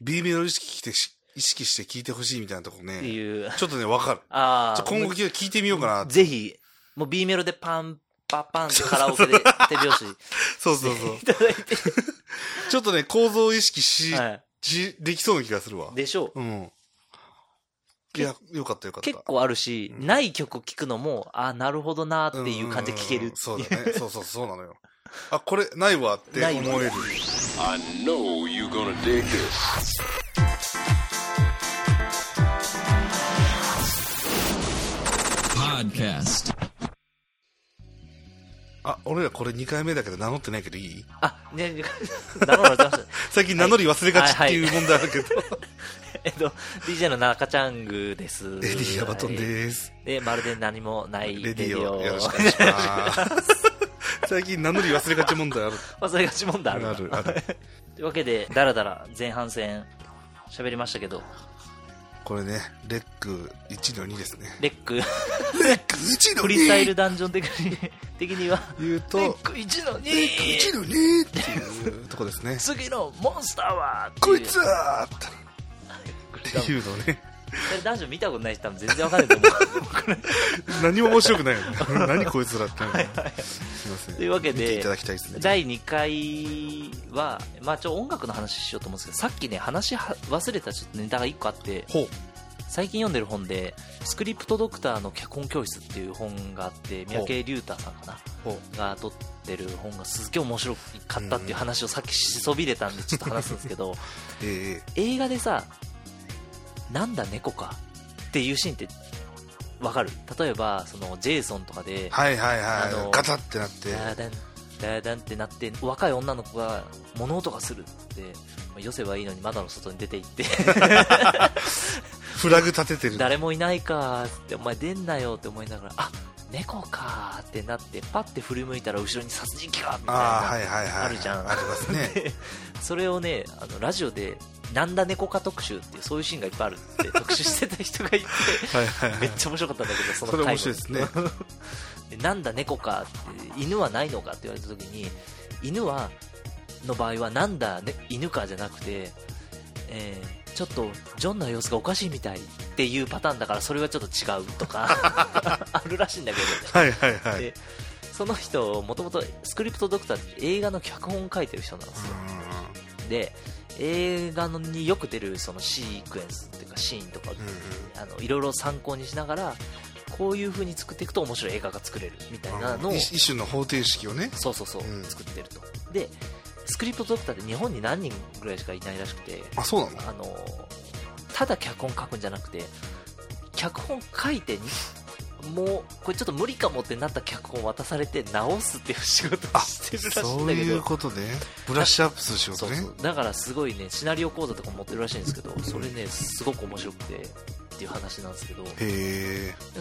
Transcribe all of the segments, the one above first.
B メロ意識してし意識して聞いてほしいみたいなとこってね、いう。ちょっとね、わかる。ああ。ちょ今後聞いてみようかな。ぜひ、もう B メロでパン、パパンってカラオケで手拍子そうそうそう い。ただいて。ちょっとね、構造を意識し、はしできそうな気がするわい。。でしょう。うん。いや、よかったよかった。結構あるし、うんない曲聴くのも、あなるほどなっていう感じで聴けるうんうんうんそうだね。そうそう、そうなのよ。あ、これ、ないわってないわ思える。I know you're gonna dig this? Podcast. あ、俺らこれ2回目だけど名乗ってないけどいい？あ、ね、なるほど、なるほど最近名乗り忘れがちっていう問題あるけど。えっと、DJ の中ちゃんぐです。レレディーヤバトンす。です。で、まるで何もないレデ。ィオよろしくお願いします。最近名乗り忘れがち問題ある。まあ、それが問題あるな。ある、ある。というわけで、だらだら前半戦喋りましたけど、これね、レック1の2ですね。レック、レック1の2フリースタイルダンジョン的に 的には、言うと、レック1のレック1 2! の2っていうとこですね。次のモンスターはこいつはっってていうのをね、ダンジョン見たことない人多分全然わかんないと思う。何も面白くないよね。何こいつらってなるすいません。というわけで見ていただきたいですね。第2回は、まあちょ、音楽の話しようと思うんですけど、さっきね、話は忘れたちょっとネタが1個あって。最近読んでる本で、スクリプトドクターの脚本教室っていう本があって、三宅龍太さんかなほが撮ってる本がすっげえ面白かったっていう話をさっきしそびれたんでちょっと話すんですけど、う。え映画でさ、なんだ猫かっていうシーンってわかる？例えば、そのジェイソンとかでえ、はいはいあのはい。ガタってなって。ダーダン、ダーダンってなって、若い女の子が物音がするって、まあよせばいいのに窓の外に出て行って、フラグ立ててる。誰もいないかーって、お前出んなよって思いながら、あ猫かーってなって、パッて振り向いたら後ろに殺人鬼がみたいな。あるじゃんありますね。でそれをね、あのラジオで、なんだ猫か特集っていう、そういうシーンがいっぱいあるって 特集してた人がいて。めっちゃ面白かったんだけど、その回面白いですね。でなんだ猫かって犬はないのかって言われた時に犬はの場合はなんだ、ね、犬かじゃなくて、えーちょっとジョンの様子がおかしいみたいっていうパターンだからそれはちょっと違うとか あるらしいんだけどねはいはいはい。でその人もともとスクリプトドクターって映画の脚本を書いてる人なんですよで映画のによく出るそのシークエンスっていうかシーンとかうんうん。あのいろいろ参考にしながらこういう風に作っていくと面白い映画が作れるみたいなのを一一種の方程式をね。そうそうそう、うん。作ってると。でスクリプトドクターって日本に何人ぐらいしかいないらしくてあ、そうなの？あのただ脚本書くんじゃなくて脚本書いてにもうこれちょっと無理かもってなった脚本渡されて直すっていう仕事をしてるらしいんそういうだけどことで、ブラッシュアップする仕事ね。そう。そ。うだからすごいねシナリオ講座とか持ってるらしいんですけどそれねすごく面白くてっていう話なんですけど。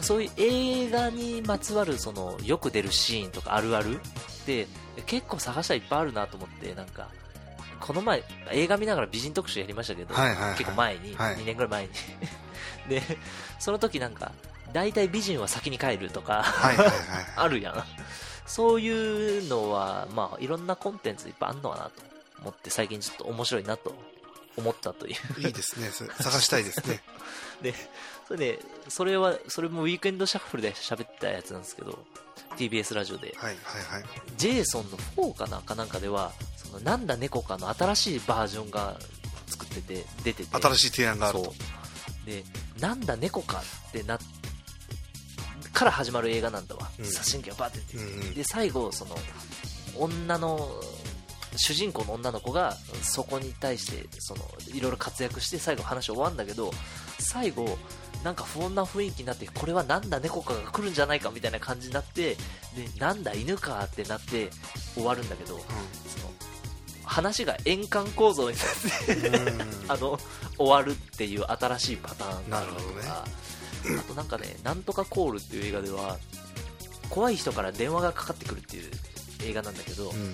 そういう映画にまつわるそのよく出るシーンとかあるあるって結構探したらいっぱいあるなと思ってなんかこの前映画見ながら美人特集やりましたけど、はいはいはい。結構前に、はい2年ぐらい前に。でその時なんか大体美人は先に帰るとか。あるやんそういうのはまあいろんなコンテンツいっぱいあるのかなと思って最近ちょっと面白いなと思ったといういいですね。探したいですね。で、それで、それは、それもウィークエンドシャッフルで喋ったやつなんですけど、TBS ラジオで、はいはいはい。ジェイソンの4かなんかなんかでは、そのなんだ猫かの新しいバージョンが作ってて、出てて、新しい提案があると。そう。で、なんだ猫かってなっ、から始まる映画なんだわ。うん。殺人鬼がバーって出てうんうん。で、最後、その、女の、主人公の女の子が、そこに対して、その、いろいろ活躍して、最後話終わるんだけど、最後、なんか不穏な雰囲気になって、これはなんだ猫かが来るんじゃないかみたいな感じになって、で、なんだ犬かってなって終わるんだけど、その、話が円環構造になって、うん。あの、終わるっていう新しいパターンがあるとなるほどね。か、あとなんかね、なんとかコールっていう映画では、怖い人から電話がかかってくるっていう映画なんだけど、うん。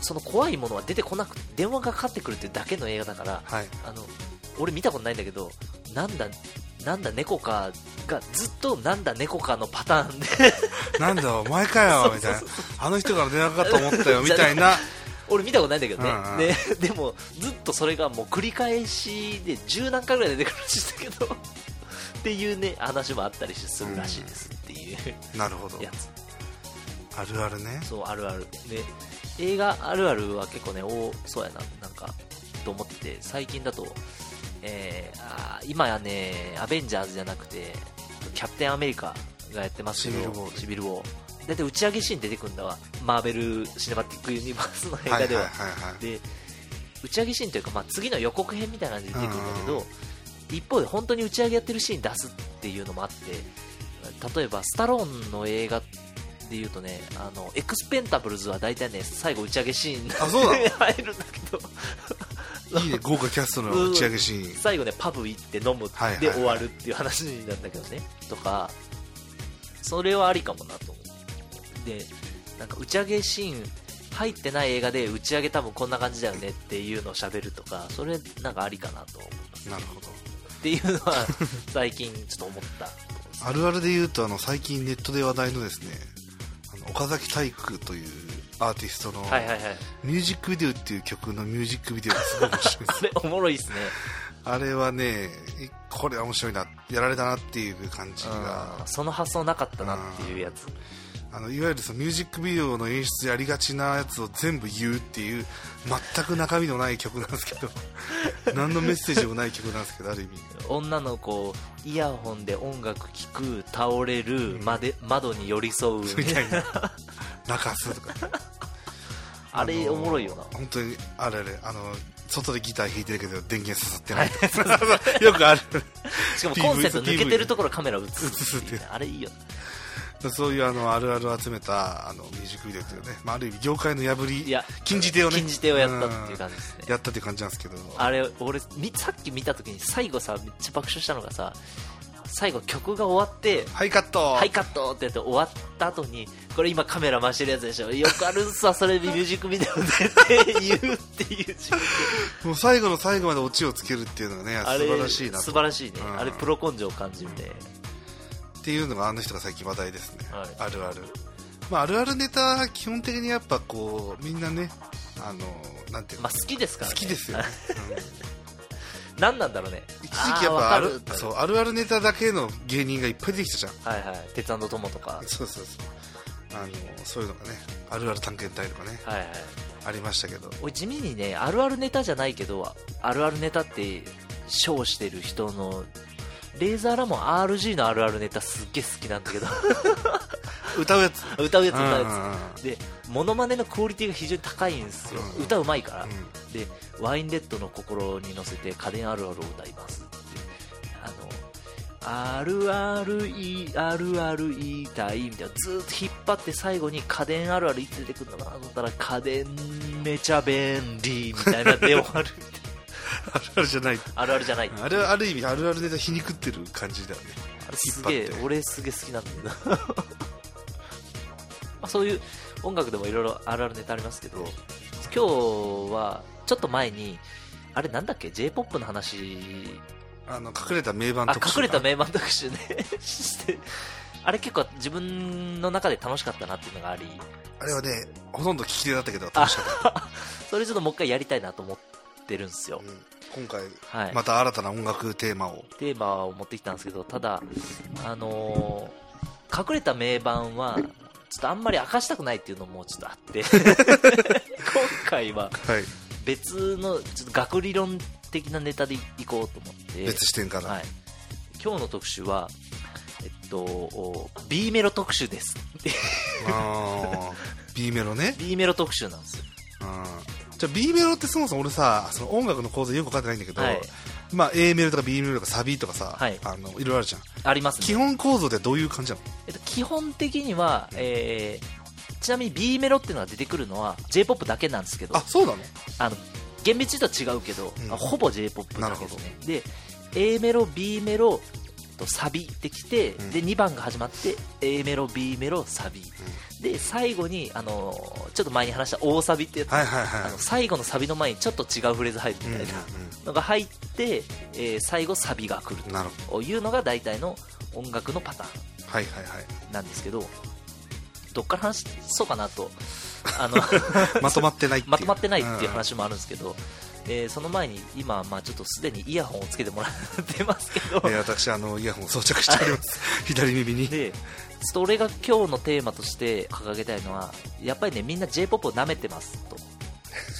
その怖いものは出てこなくて、電話がかかってくるっていうだけの映画だから、はい。あの、俺見たことないんだけど、なんだ、なんだ猫かがずっとなんだ猫かのパターンで。なんだお前かよみたいな。あの人から電話かかったと思ったよみたいな。俺見たことないんだけどね、うんうん。ででもずっとそれがもう繰り返しで十何回ぐらい出てくるらしいんだけどっていうね話もあったりするらしいですっていう。なるほど。やつ。あるあるね。そうあるある。で映画あるあるは結構ね多そうやな。なんかと思ってて。最近だと、えーあー今やねアベンジャーズじゃなくてキャプテンアメリカがやってますけど。シビルウォー。ねシビルウォー。だいたい打ち上げシーン出てくるんだわ。マーベル・シネマティック・ユニバースの映画では,、で打ち上げシーンというか、まあ、次の予告編みたいな感じで出てくるんだけど、一方で本当に打ち上げやってるシーン出すっていうのもあって例えばスタローンの映画でいうとねあのエクスペンタブルズは大体ね最後打ち上げシーンあそうなの？入るんだけど。いいね豪華キャストの打ち上げシーン。最後ねパブ行って飲むで終わるっていう話なんだけどね。とかそれはありかもなと思う。でなんか打ち上げシーン入ってない映画で打ち上げ多分こんな感じだよねっていうのを喋るとかそれなんかありかなと思う。なるほどっていうのは 最近ちょっと思った。あるあるで言うとあの最近ネットで話題のですねあの岡崎体育というアーティストのミュージックビデオっていう曲のミュージックビデオがすごい面白いんです あれおもろいっすね。あれはねこれは面白いなやられたなっていう感じが。うんその発想なかったなっていうやつあのいわゆるそのミュージックビデオの演出でありがちなやつを全部言うっていう全く中身のない曲なんですけど 何のメッセージもない曲なんですけどある意味。女の子イヤホンで音楽聴く倒れる、まで窓に寄り添う。みたいな。泣かすとか。あれのおもろいよな。本当にあれあれあの外でギター弾いてるけど電源刺さってないとか。よくある。しかもコンセント抜けてるところカメラ映すっていうあれいいよそういうあのあるあるを集めたあのミュージックビデオというね、まあ、ある意味業界の破り禁じ手をね。禁じ手をやったっていう感じですね。やったっていう感じなんですけど。あれ俺みさっき見た時に最後さめっちゃ爆笑したのがさ最後曲が終わってはいカット。はいカットってやって終わった後にこれ今カメラ回してるやつでしょ。よくあるんすわそれミュージックビデオでって言うっていうもう最後の最後までオチをつけるっていうのがね素晴らしいなと。素晴らしいね、うん。あれプロ根性を感じるね。っていうのがあの人が最近話題ですね、はい。あるある、まあ、あるあるネタ基本的にやっぱこうみんなねあのなんていうの、まあ好きですからね。好きですよね、何なんだろうね。うん一時期やっぱある。そうあるあるネタだけの芸人がいっぱい出てきたじゃん。はいはい。鉄腕の友とか。そうそうそう。あのそういうのがねあるある探検隊とかねはいはい。ありましたけど。俺地味にねあるあるネタじゃないけどあるあるネタって称してる人のレーザーラモン RG のあるあるネタすっげえ好きなんだけど。歌うやつ。歌うやつ歌うやつ。でモノマネのクオリティが非常に高いんですよ、うん歌うまいから、うん。でワインレッドの心に乗せて家電あるあるを歌いますって。あのあるあるいいあるある言いたいみたいな。ずーっと引っ張って最後に家電あるあるいつ出てくるのかなと思ったら家電めちゃ便利みたいなで終わるみたいあるあるじゃない。なあるあるじゃない。あれはある意味あるあるネタ皮肉ってる感じだよね。あれすげえ俺すげえ好きなんだけどまあそういう音楽でもいろいろあるあるネタありますけど今日はちょっと前にあれなんだっけ？J p o p の話。あの隠れた名盤あ特集隠れた名盤特集ね。してあれ結構自分の中で楽しかったなっていうのがあり。あれはねほとんど聞き手だったけど楽しかった、それちょっともう一回やりたいなと思ってるんですよ。うん。今回はい。また新たな音楽テーマを。テーマを持ってきたんですけどただあのー隠れた名盤はちょっとあんまり明かしたくないっていうのもちょっとあって。今回ははい。別のちょっと学理論的なネタでいこうと思って。別視点から、はい、今日の特集はえっとお B メロ特集です B メロね。B メロ特集なんですよ。うんじゃあ B メロってそもそも俺さその音楽の構造よく分かってないんだけど、はい。まあ A メロとか B メロとかサビとかさ、はい。あのいろいろあるじゃん。ありますね。基本構造ってどういう感じなの？えっと、基本的には、えーちなみに B メロっていうのが出てくるのは j p o p だけなんですけどあそうなの？あの厳密にと違うけど、うん。あほぼ j p o p だけですね。で A メロ B メロとサビってきて、うん。で2番が始まって A メロ B メロサビ、で最後にあのーちょっと前に話した大サビってやつ、はいはいはい。あの最後のサビの前にちょっと違うフレーズ入るみたいなのが入って、えー最後サビが来るというのが大体の音楽のパターンどはいはいはい。なんですけどどっから話そうかなと。あのまとまってないまとまってないっていう話もあるんですけど、えーその前に今、まあ、ちょっとすでにイヤホンをつけてもらってますけど。えー私あのイヤホンを装着しております。左耳に。でちょっと俺が今日のテーマとして掲げたいのはやっぱりねみんな j p o p を舐めてますと。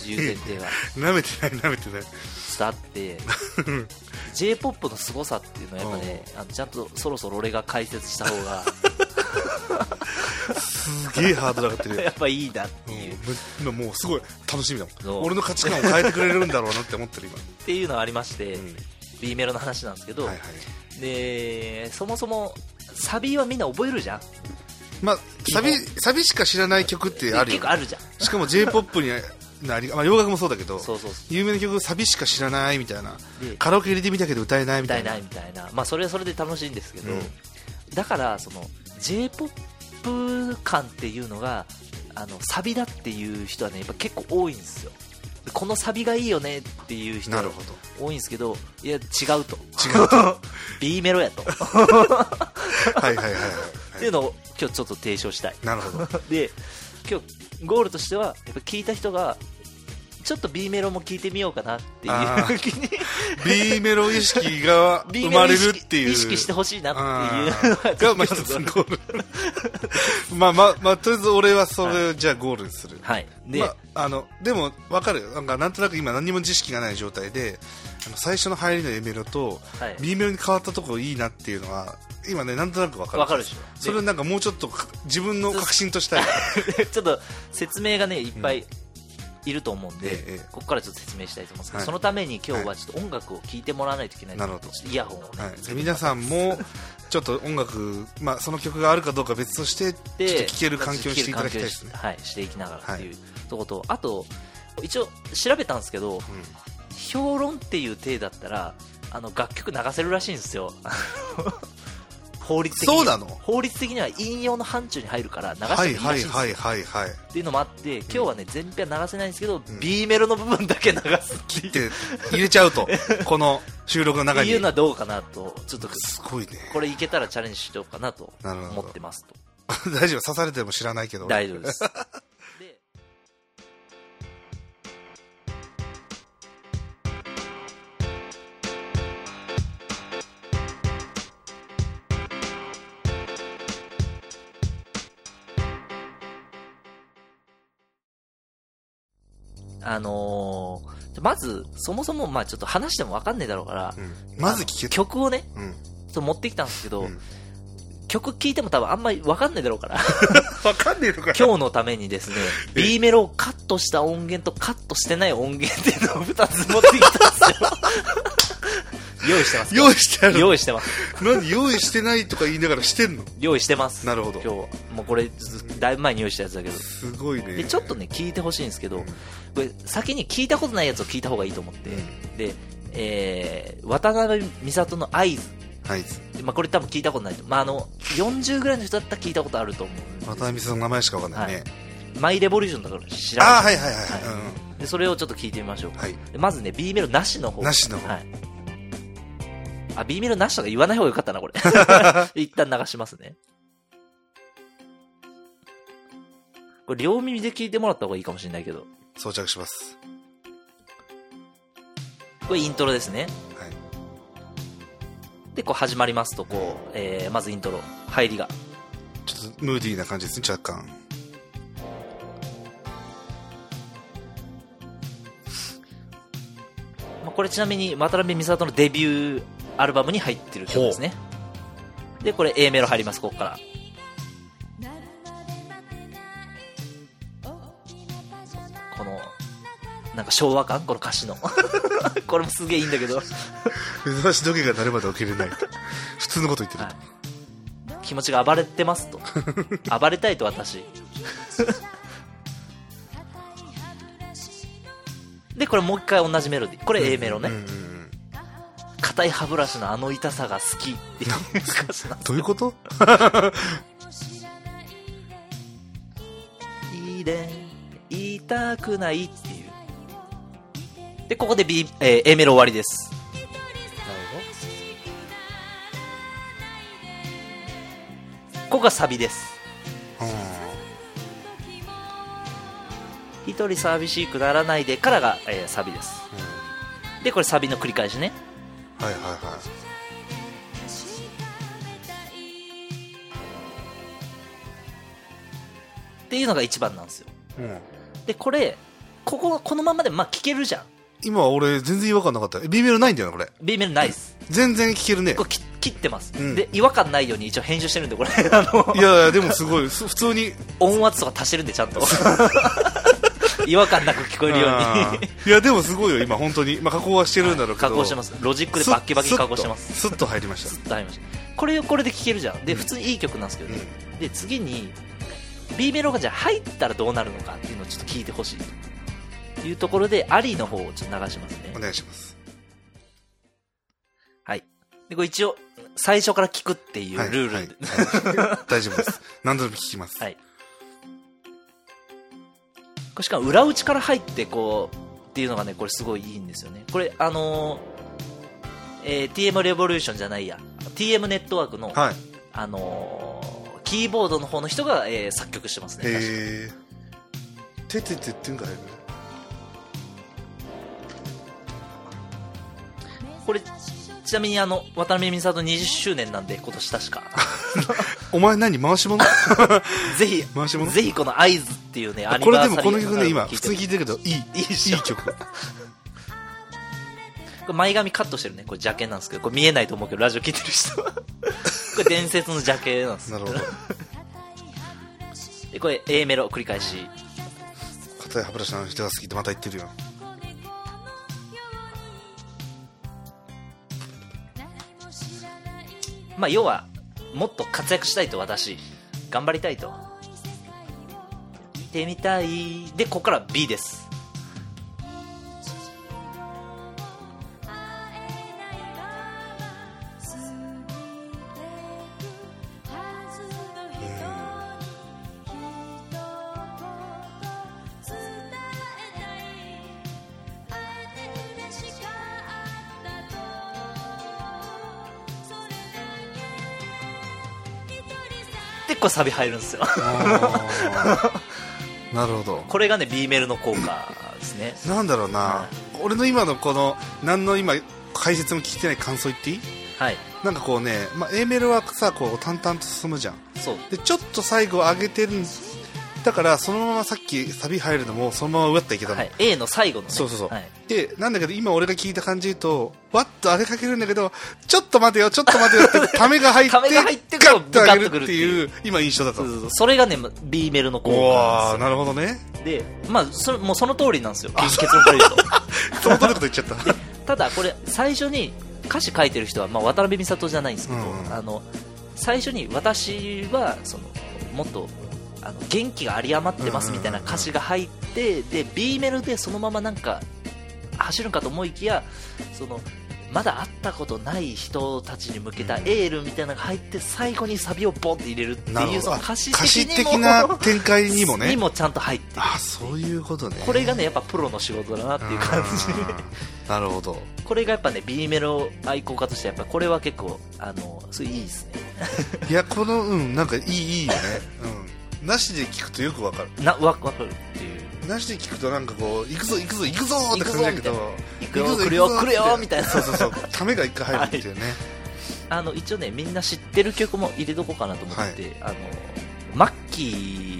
いう前提が 舐めてない舐めてない伝あって。J p o p の凄さっていうのはやっぱねあのちゃんとそろそろ俺が解説した方が。すげえハードル上がってる やっぱいいなっていう、うん今もうすごい楽しみだもん。俺の価値観を変えてくれるんだろうなって思ってるっていうのがありまして、今、うん。B メロの話なんですけど、はいはい。でそもそもサビはみんな覚えるじゃん。まあサビサビしか知らない曲ってあるよ。結構あるじゃん。しかも j p o p になり、まあ、洋楽もそうだけどそうそうそう。有名な曲サビしか知らないみたいな。でカラオケ入れてみたけど歌えないみたいな。みたいな。まあ、それはそれで楽しいんですけど、うん。だからその j p o p 感っていうのがあのサビだっていう人はねやっぱ結構多いんですよ。でこのサビがいいよねっていう人多いんですけどいや違うと。違うと。B メロやと。っ はいはいはいはいはい。ていうのを今日ちょっと提唱したい。なるほど。で今日ゴールとしてはやっぱ聞いた人がちょっと B メロも聞いてみようかなっていう。気に B メロ意識が生まれるっていう。意識してほしいなっていうあー。がまあ一つのゴール。まあまあまあとりあえず俺はそれをじゃあゴールにする。はい。で、まあ、あのでも分かるよ。なんかなんとなく今何も知識がない状態で最初の入りの A メロとはい。B メロに変わったところいいなっていうのは今ねなんとなく分かる。わかるでしょ。それをなんかもうちょっとか自分の確信としたい。ちょっと説明がねいっぱいいると思うんで、ええええ。ここからちょっと説明したいと思うんですけど、はい。そのために今日はちょっと音楽を聴いてもらわないといけないのでなるほど。イヤホンをね、はい、で皆さんもちょっと音楽、まあ、その曲があるかどうか別としてちょっと聴ける環境にしていただきたいですね。はい、していきながらっていうところと、あと一応調べたんですけど、評論っていう体だったらあの楽曲流せるらしいんですよ 法律的に。そうなの？法律的には引用の範疇に入るから流してもはいいいらしいんですよ、はいはいはいはいっていうのもあって今日はね全編は流せないんですけど、ん。B メロの部分だけ流すって入れちゃうと この収録の中に。っていうのはどうかなとちょっとすごいね。これいけたらチャレンジしようかなと思ってますと。大丈夫？刺されても知らないけど。大丈夫ですあのーまずそもそもまあちょっと話しても分かんねえだろうから、うん。まず聞けと。曲をねうん。持ってきたんですけど、うん。曲聴いても多分あんまり分かんないだろうから。分かんねえのか今日のためにですね B メロをカットした音源とカットしてない音源っていうのを2つ持ってきたんですよ用意してます。用意してある。用意してます。何用意してないとか言いながらしてんの？用意してます。なるほど。今日もうこれずだいぶ前に用意したやつだけど。すごいね。でちょっとね聞いてほしいんですけどこれ先に聞いたことないやつを聞いた方がいいと思って。で、えー、渡辺美里の合図。はいでまあ、これ多分聞いたことないと、まあ、あの40ぐらいの人だったら聞いたことあると思う渡辺さんの名前しか分かんないね、マイレボリューションだから知らないああはいはいはいはい、でそれをちょっと聞いてみましょううんはい。でまずね B メロなしの方。なしの方。はい、あ B メロなしとか言わない方がよかったなこれ。一旦流しますね。これ両耳で聞いてもらった方がいいかもしれないけど。装着します。これイントロですね。はい。でこう始まりますとこう、えーまずイントロ。入りが。ちょっとムーディーな感じですね若干。まあ、これちなみに渡辺美里のデビューアルバムに入ってる曲ですね。でこれ A メロ入りますここから。このなんか昭和感この歌詞の。これもすげえいいんだけど、目覚まし時計が鳴るまで起きれない。普通のこと言ってる。はい。気持ちが暴れてますと。暴れたいと私。でこれもう一回同じメロディー。これ A メロね、うんうん。うん硬い歯ブラシのあの痛さが好きっていう。歌詞なんですどういうこと？いいで痛くないっていう。でここで B、えー A メロ終わりです。ここがサビです。うん一人寂しくならないでからが、えーサビです。でこれサビの繰り返しねはいはいはっていうのが一番なんですよ。い、うん、でこれこここのままでまあ聴けるじゃん。今俺全然違和感なかった。B メロないんだよなこれ。B メロないです。全然聞けるね。これ切切ってます、うん。で違和感ないように一応編集してるんでこれ。あのいやいやでもすごい。す普通に。音圧とか足してるんでちゃんと 違和感なく聞こえるようあにーいやでもすごいよ今本当に。まあ加工はしてるんだろうけど。加工してます。ロジックでバッキバキに加工してます。スッと入りました。スッと入りました。これこれで聴けるじゃん。で普通にいい曲なんですけど。ね、で次に B メロがじゃあ入ったらどうなるのかっていうのをちょっと聞いてほしいというところでアリの方をちょっと流しますね。お願いします。はい。でこれ一応最初から聞くっていうはいルール、はいはい。大丈夫です。何度でも聞きます、はい。しかも裏打ちから入ってこうっていうのがねこれすごいいいんですよね。これあのーえー TM レボリューションじゃないや。TM ネットワークの、はい。あのーキーボードの方の人が、えー作曲してますね。確か。へえてててってんか入るこれちなみにあの渡辺美里20周年なんで今年確か お前何回し物 ぜひ回し物ぜひこの「合図」っていうねアニこれでもこの曲ね今普通に聴いてるけどいいいいいっしょ。曲。これ前髪カットしてるねこれジャケなんですけど。これ見えないと思うけどラジオ聞いてる人。はこれ伝説のジャケなんですなるほど。でこれ A メロ繰り返し。硬い歯ブラシの人が好きってまた言ってるよ。まあ要はもっと活躍したいと私頑張りたいと。行ってみたい。でここから B です。サビ入るんですよ。なるほど。これがね B メロの効果ですね。なんだろうな、俺の今のこの何の今解説も聞いてない感想言っていい？はい。なんかこうね、まあ、A メロはさこう淡々と進むじゃん。そう。でちょっと最後上げてるんだからそのままさっきサビ入るのもそのままうわっていけたの、はい。A の最後のね。そうそうそう、はい。でなんだけど今俺が聞いた感じ言うとわっとあれかけるんだけどちょっと待てよちょっと待てよってためが入ってためが入ってガッと上げるっていいう今印象だったのそうそうそう。それがね B メロの効お果なるほどね。でまあそれもうその通りなんですよ結論から言うと。その通りのこと言っちゃった。ただこれ最初に歌詞書いてる人は、まあ、渡辺美里じゃないんですけど、うんうん。あの最初に私はそのもっとあの元気が有り余ってますみたいな歌詞が入って、で B メロでそのままなんか走るんかと思いきやそのまだ会ったことない人たちに向けたエールみたいなのが入って最後にサビをボンって入れるっていうその歌詞歌詞的な展開にもね。にもちゃんと入ってるあそういうことね。これがねやっぱプロの仕事だなっていう感じ。うん。なるほど。これがやっぱね B メロ愛好家としてやっぱこれは結構あのすごいいいですね。いやこのうんなんかいいいいよね。うんなしで聞くとよくわかる。なわわかるっていう。なしで聞くとなんかこう行くぞ行くぞ行くぞって感じだけど。行くよ来るよ来るよみたいな。そうそうそう。ためが一回入るっていうね、あの一応ねみんな知ってる曲も入れとこうかなと思ってて、あのマッキー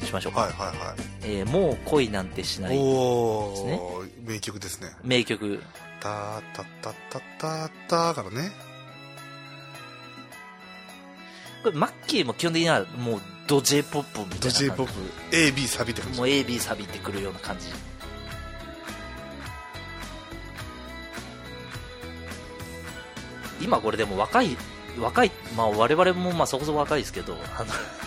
にしましょうか、はいはいはえーもう恋なんてしない。いおおですね。名曲ですね。名曲。タータタタタタからね。これマッキーも基本的にはもうド j ポップみたいなド j ポップ。AB サビって感じ。もう AB サビってくるような感じ。今これでも若い若いまあ我々もまあそこそこ若いですけど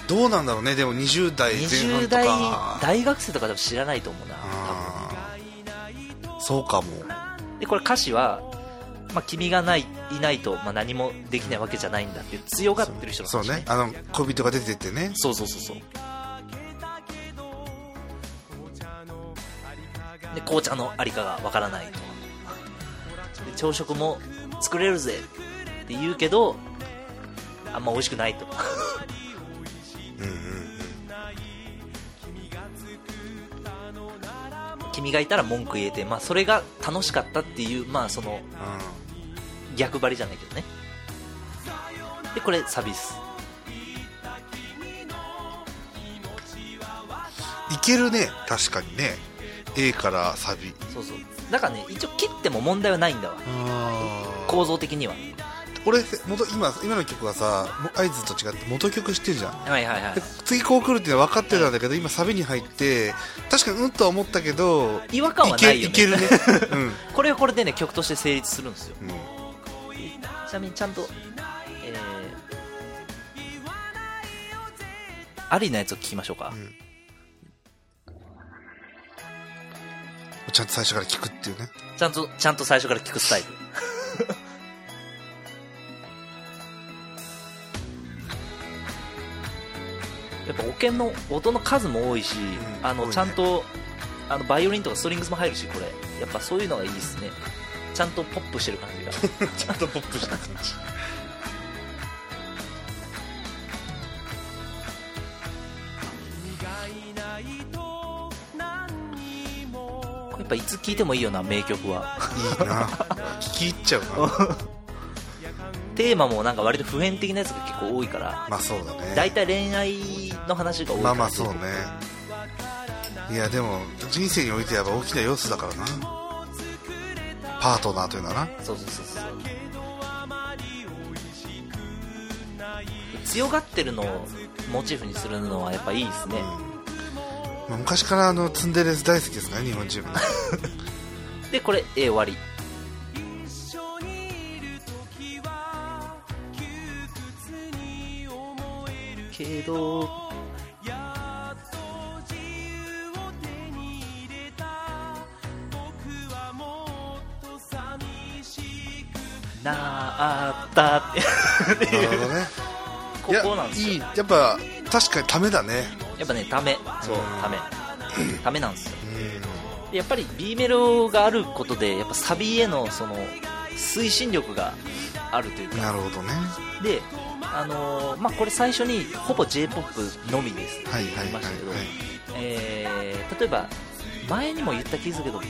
どうなんだろうねでも20代前半20と代か大学生とかでも知らないと思うなあー。そうかも。でこれ歌詞は、まあ、君がないいないと、まあ、何もできないわけじゃないんだっていう強がってる人のそう話ね。あの恋人が出てってね。そうそうそうそう。で紅茶のありかがわからないと。で朝食も作れるぜって言うけどあんま美味しくないと。うんうん君がいたら文句言えて、まあ、それが楽しかったっていう、まあ、その逆張りじゃないけどね。でこれサビっすいけるね確かにね。A からサビ。そうそう。だからね一応切っても問題はないんだわ。構造的には。俺元今今の曲はさも合図と違って元曲知ってるじゃん。はいはいはいで次こう来るっていうのは分かってたんだけど今サビに入って確かにうんとは思ったけど違和感はないよね。いけいけるね。うん、これはこれでね曲として成立するんですよ。うんちなみにちゃんと、えー、ありなやつを聞きましょうか、ん。ちゃんと最初から聞くっていうね。ちゃんとちゃんと最初から聞くスタイル。やっぱオケの音の数も多いし、あのん多いね。ちゃんとあのバイオリンとかストリングスも入るしこれ。やっぱそういうのがいいですねちゃんとポップしてる感じが。ちゃんとポップした感じ。やっぱいつ聴いてもいいよな名曲は。いいな。聞き入っちゃうな。テーマもなんか割と普遍的なやつが結構多いから。まあそうだね。大体恋愛の話が多いまあまあそうね。いやでも人生においてやっぱ大きな要素だからなパートナーというのはな？そうそうそうそう。強がってるのをモチーフにするのはやっぱいいですね、まあ昔からあのツンデレス大好きですね日本人はね でこれ A 終わり。けどなあったって。なるほどね。ここなんですよ。いやいい。やっぱ確かにためだね。やっぱねため。そう。うんため。ためなんですよ。やっぱり B メロがあることでやっぱサビへのその推進力があるというか。んなるほどね。であのーまあこれ最初にほぼ j p o p のみです。って言いましたけど、はい。えー例えば前にも言った気がするけど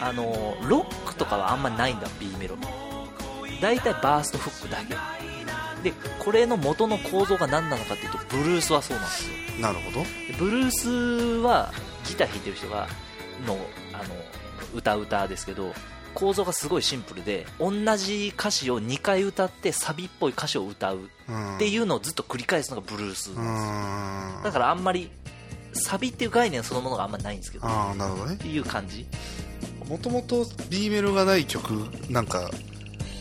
あのーロックとかはあんまないんだ B メロ大体バーストフックだけ。でこれの元の構造が何なのかっていうとブルースはそうなんですよ。なるほど。でブルースはギター弾いてる人がのあの歌う歌ですけど構造がすごいシンプルで同じ歌詞を2回歌ってサビっぽい歌詞を歌ううんっていうのをずっと繰り返すのがブルースうなんですん。だからあんまりサビっていう概念そのものがあんまりないんですけどっああなるほどねていう感じもともと B メロがない曲なんか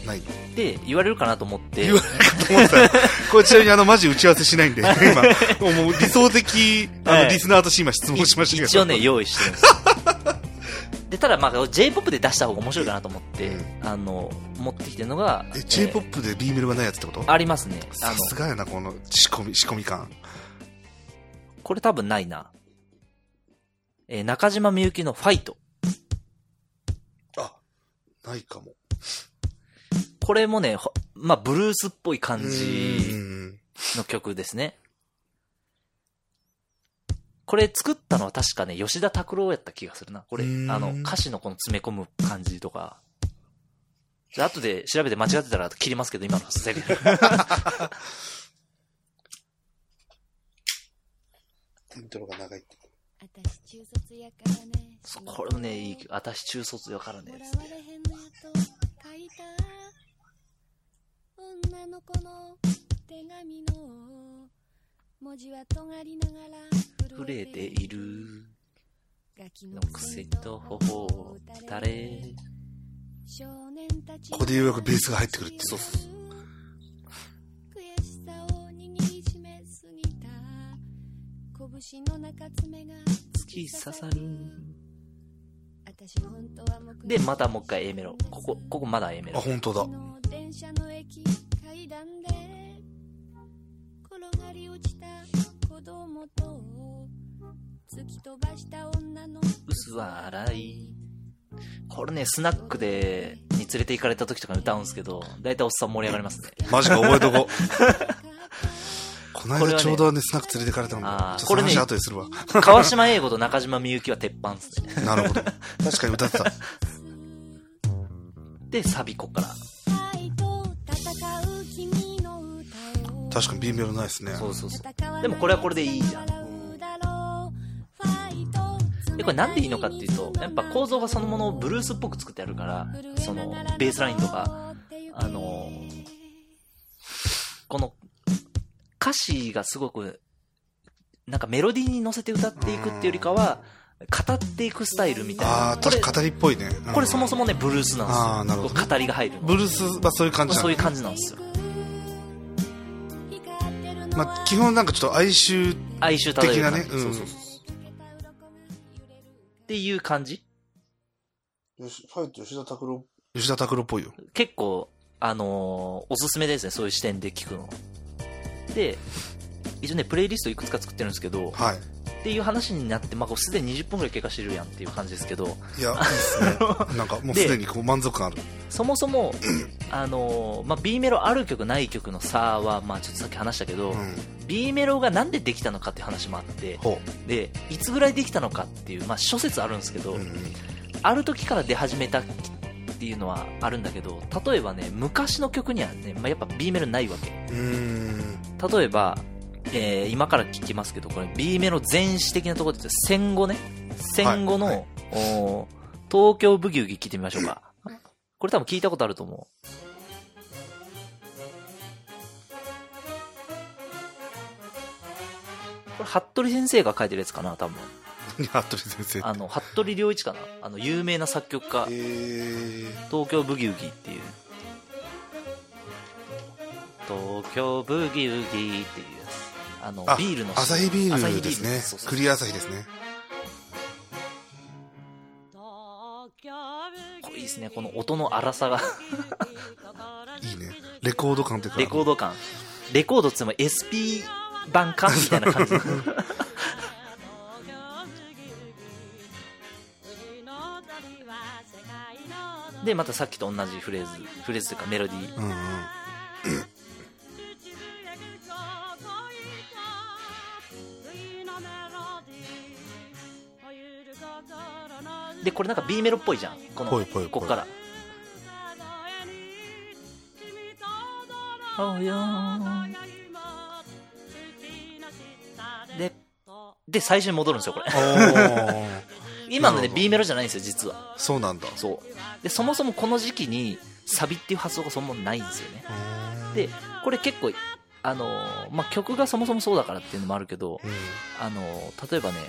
ない。で言われるかなと思って。言われるかと思った。ら これちなみにあのマジ打ち合わせしないんで 今。もう理想的あはい。のリスナーとして今質問しましたけど。一応ね用意してるんです。でただまあ j p o p で出した方が面白いかなと思って、うあの持ってきてるのがええー j p o p で B メロがないやつってこと？ありますね。あのさすがやなこの仕込み仕込み感。これ多分ないな。えー中島みゆきのファイト。あないかもこれもね、ほまあ、ブルースっぽい感うじんの曲ですね。これ作ったのは確かね、吉田拓郎やった気がするな。これ、うんあの、歌詞のこの詰め込む感じとか。じゃあ後で調べて間違ってたら切りますけど、今のセリフ。イントロが長いって私中卒やからねこれもね、いい曲。私中卒やからね女の子の手紙の文字は尖りながら触れている。ガキののくせと頬を打たれ。少年たちここでようやくベースが入ってくるっていうそう悔しさを握りしめすぎた拳の中爪が突き刺さる。で、またもう一回 A メロ。ここ、ここまだ A メロ。あ本当だ電車の駅階段で転がり落ちた子供と突き飛ばした女の薄笑い。これね、スナックで、に連れて行かれた時とかに歌うんですけど、だいたいおっさん盛り上がりますね。マジか覚えとこ この間ちょうどね、スナック連れてかれたのあーちょっとこれね話後でするわ。川島英語と中島みゆきは鉄板っすね。なるほど。確かに歌ってた。で、サビこっから。確かに B メロないですね。そうそうそう。でもこれはこれでいいじゃん。で、これなんでいいのかっていうと、やっぱ構造がそのものをブルースっぽく作ってあるから、その、ベースラインとか、あの、歌詞がすごく、なんかメロディーに乗せて歌っていくっていうよりかは、語っていくスタイルみたいあな。あ、こか語りっぽいね。うんこれそもそもね、ブルースなんですよ。あーなるほど語りが入るの。ブルースはそういう感じなのそういう感じなんですよ。まあ、基本なんかちょっと哀愁哀愁的な。ねうんそうそうそう。っていう感じ？ファイト吉田拓郎。吉田拓郎っぽいよ。結構、あのーおすすめですね、そういう視点で聞くの。で、一応ね、プレイリストいくつか作ってるんですけど、はい。っていう話になって、まあ、こうすでに20分くらい経過してるやんっていう感じですけど、いや、いいですね。なんかもうすでにこう満足感ある。そもそも、あのーまあ、B メロある曲ない曲の差は、まあ、ちょっとさっき話したけど、うん。B メロがなんでできたのかっていう話もあって、ほで、いつぐらいできたのかっていう、まあ、諸説あるんですけど、う。うんうん。ある時から出始めたっていうのはあるんだけど、例えばね、昔の曲にはね、まあ、やっぱ B メロないわけ。うーん。例えば、えー今から聞きますけど、これ B メロ全史的なところで戦後ね、戦後の、はい東京ブギウギ聞いてみましょうか。これ多分聞いたことあると思う。これ、服部先生が書いてるやつかな、多分。服部先生。あの、服部良一かな。あの、有名な作曲家え、ー、東京ブギウギっていう。東京ブギウギっていうやつ。あの、あビールの。朝日ビールですねそう。そうクリア朝日ですね。これいいですね。この音の荒さが。いいね。レコード感というか。レコード感。レコードっつっても SP 版か？みたいな感じ。で、またさっきと同じフレーズ、フレーズというかメロディー。うんうん。で、これなんか B メロっぽいじゃん。この、こっから。で、で、最初に戻るんですよ、これ。今のね、B メロじゃないんですよ、実は。そうなんだ。そう。で、そもそもこの時期に、サビっていう発想がそもそもないんですよね。で、これ結構、あのーまあ、曲がそもそもそうだからっていうのもあるけど、うん。あのー例えばね、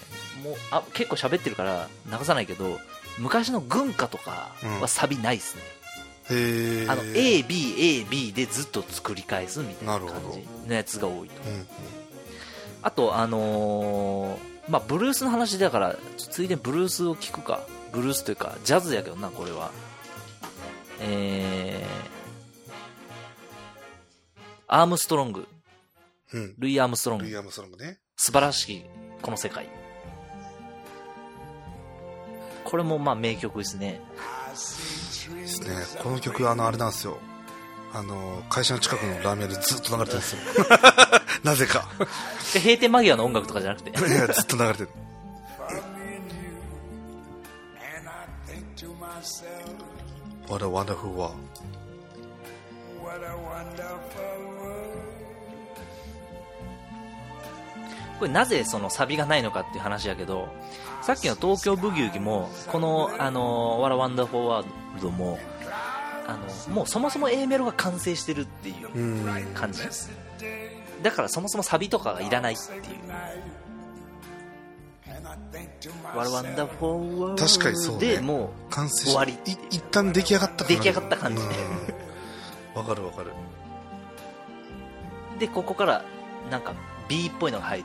もう、あ、結構喋ってるから流さないけど、昔の軍歌とかはサビないですね。へー。あの、A、B、A、B でずっと作り返すみたいな感じのやつが多いと。うん。あと、あのーまあ、ブルースの話だから、ついでにブルースを聞くか。ブルースというか、ジャズやけどな、これは。えー、アームストロング。うん。ルイ・アームストロング。ルイ・アームストロングね。素晴らしい、この世界。これもまあ名曲ですね。ですね。この曲、あの、あれなんですよ。あの、会社の近くのラーメン屋でずっと流れてるんですよ。なぜか。で、閉店間際の音楽とかじゃなくて。いや、ずっと流れてる。And I think to myself, What a wonderful world. what a wonderful これなぜそのサビがないのかっていう話やけど、さっきの東京ブギウギも、この、あの、What a Wonderful World も、あの、もうそもそも A メロが完成してるっていううん。感じ。だからそもそもサビとかがいらないっていう。What a Wonderful World 確かにそうねでも完成し終わりい一旦出来上がった出来上がった感じうんわかるわかる。う、で、ここからなんか B っぽいのが入る。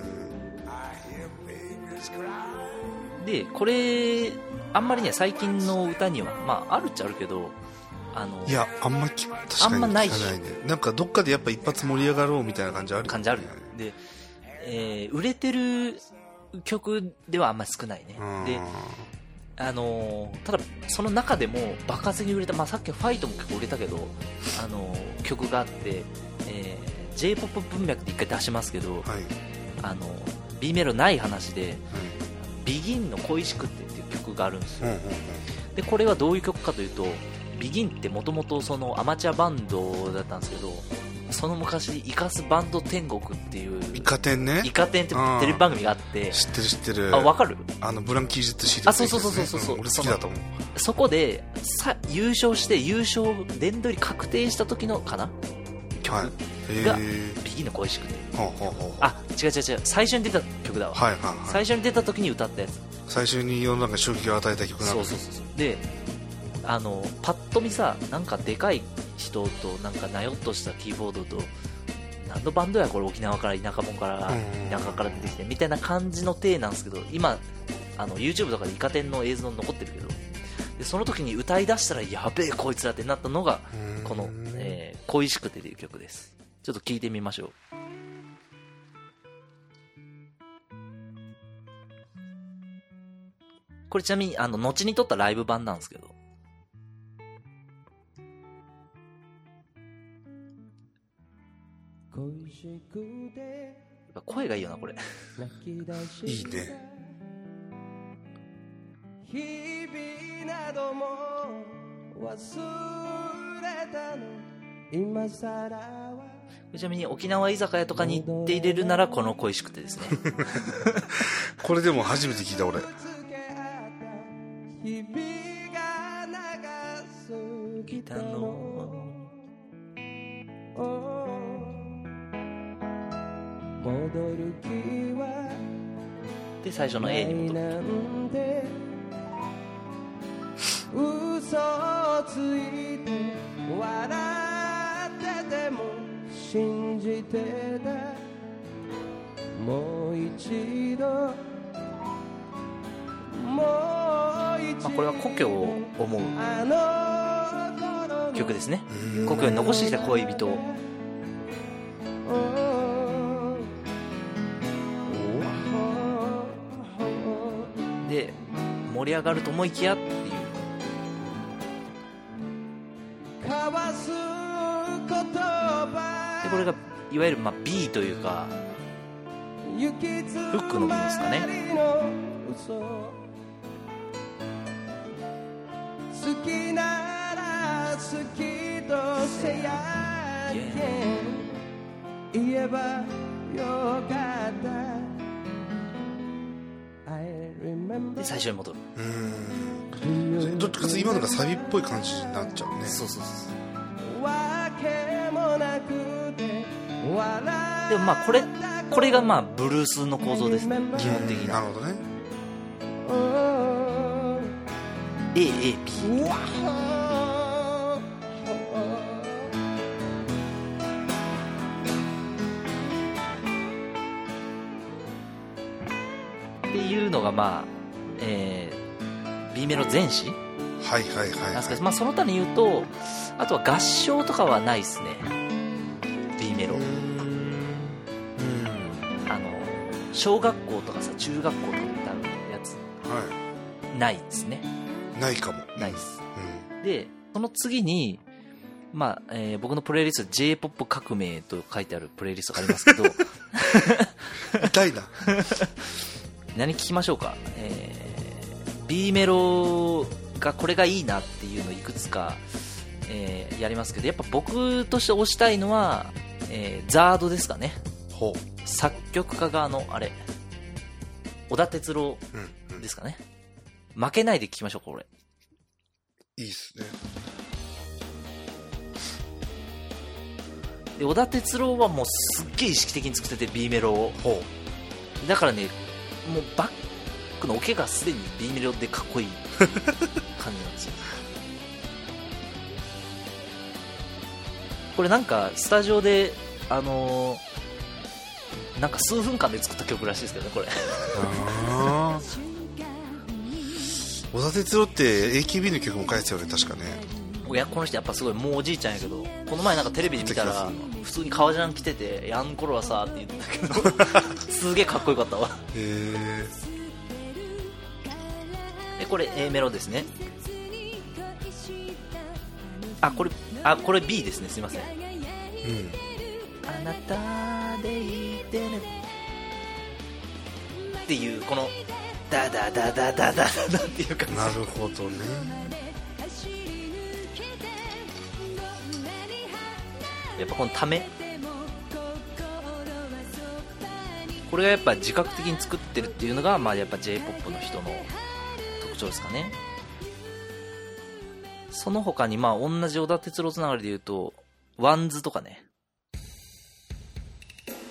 でこれあんまりね最近の歌にはまああるっちゃあるけどあのいやあんま聞確かにあんまない聞かないね。なんかどっかでやっぱ一発盛り上がろうみたいな感じあるよね。感じあるで、えー売れてる曲ではあんまり少ないね。うん。であのーただその中でも爆発的に売れた、まあ、さっきの「ファイト」も結構売れたけど、あのー曲があって、えー、j p o p 文脈で一回出しますけど、はい。あの B メロない話ではい「ビギンの恋しくって」っていう曲があるんですよ。うんうんうん。でこれはどういう曲かというとビギンってもともとそのアマチュアバンドだったんですけどその昔イカスバンド天国っていうイカ天ね？イカ天ってテレビ番組があって知ってる知ってる。あ分かる？あのブランキー・ジェット・シールあそうそうそうそうそう俺好きだと思う。そこでさ優勝して優勝殿堂入り確定した時のかな？曲、がえビギンの恋しくて。あ違う違う違う。最初に出た曲だわ、はいはいはい。最初に出た時に歌ったやつ。最初に世の中に衝撃を与えた曲なんだそうそうそう。であのパッと見さなんかでかい人となんかなよっとしたキーボードと何のバンドやこれ沖縄から田舎者からうん。田舎から出てきてみたいな感じの体なんですけど今あの YouTube とかでイカ天の映像残ってるけどでその時に歌い出したらやべえこいつらってなったのがうん。この「えー恋しくて」という曲です。ちょっと聞いてみましょう。これちなみにあの後に撮ったライブ版なんですけど。やっぱ声がいいよなこれ。いいね日々なども忘れたの。今さらはちなみに沖縄居酒屋とかに行って入れるならこの恋しくてですね。これでも初めて聞いた俺。付け合った日々が長すぎたの。戻る気はで最初の A に戻るなんて嘘をついて笑ってても信じてたもう一度。もう一度、まあこれは故郷を思う。曲ですね。うん故郷に残してきた恋人を。で盛り上がると思いきやこれがいわゆるまあ B というかフックの部分ですかね。好きなら好きとせやけん。言えばよかった。最初に戻る。うん。どっちかというと今のがサビっぽい感じになっちゃうね。そうそうそうでもまあこれこれがまあブルースの構造ですね基本的になるほどね。AAB っていうのがまあ、えー、B メロ全詞はいはいはいはい。まあ、その他に言うとあとは合唱とかはないですねメロ。うん。あの小学校とかさ中学校とかで歌うやつ。はないですね。いないかも。ないです。うん。でその次にまあ、えー僕のプレイリスト J-POP 革命と書いてあるプレイリストがありますけど。痛いな。何聞きましょうか、えー B メロがこれがいいなっていうのをいくつか、えーやりますけどやっぱ僕として推したいのは、えーザードですかね。ほ作曲家があのあれ。小田哲郎ううんうん。ですかね負けないで聞きましょうこれ。いいっすね。で小田哲郎はもうすっげえ意識的に作ってて B メロを。ほだからねもうバックのオケがすでに B メロでかっこいい感じなんですよ これなんかスタジオであのーなんか数分間で作った曲らしいですけどねこれ。あ小田哲郎って AKB の曲も書いてたよね確かね。いやこの人やっぱすごいもうおじいちゃんやけどこの前なんかテレビで見たら普通に革ジャン着てて「やん頃はさ」って言ってたけど すげえかっこよかったわ。へえでこれ A メロですね。あこれあこれ B ですね。すいません。うん。あなたでいてね。っていうこのダダダダダダダっていう感じ。なるほどね。やっぱこのため。これがやっぱ自覚的に作ってるっていうのが、まあ、やっぱ j p o p の人の特徴ですかねその他にまあ同じ織田哲郎つながりで言うと WANDS とかね。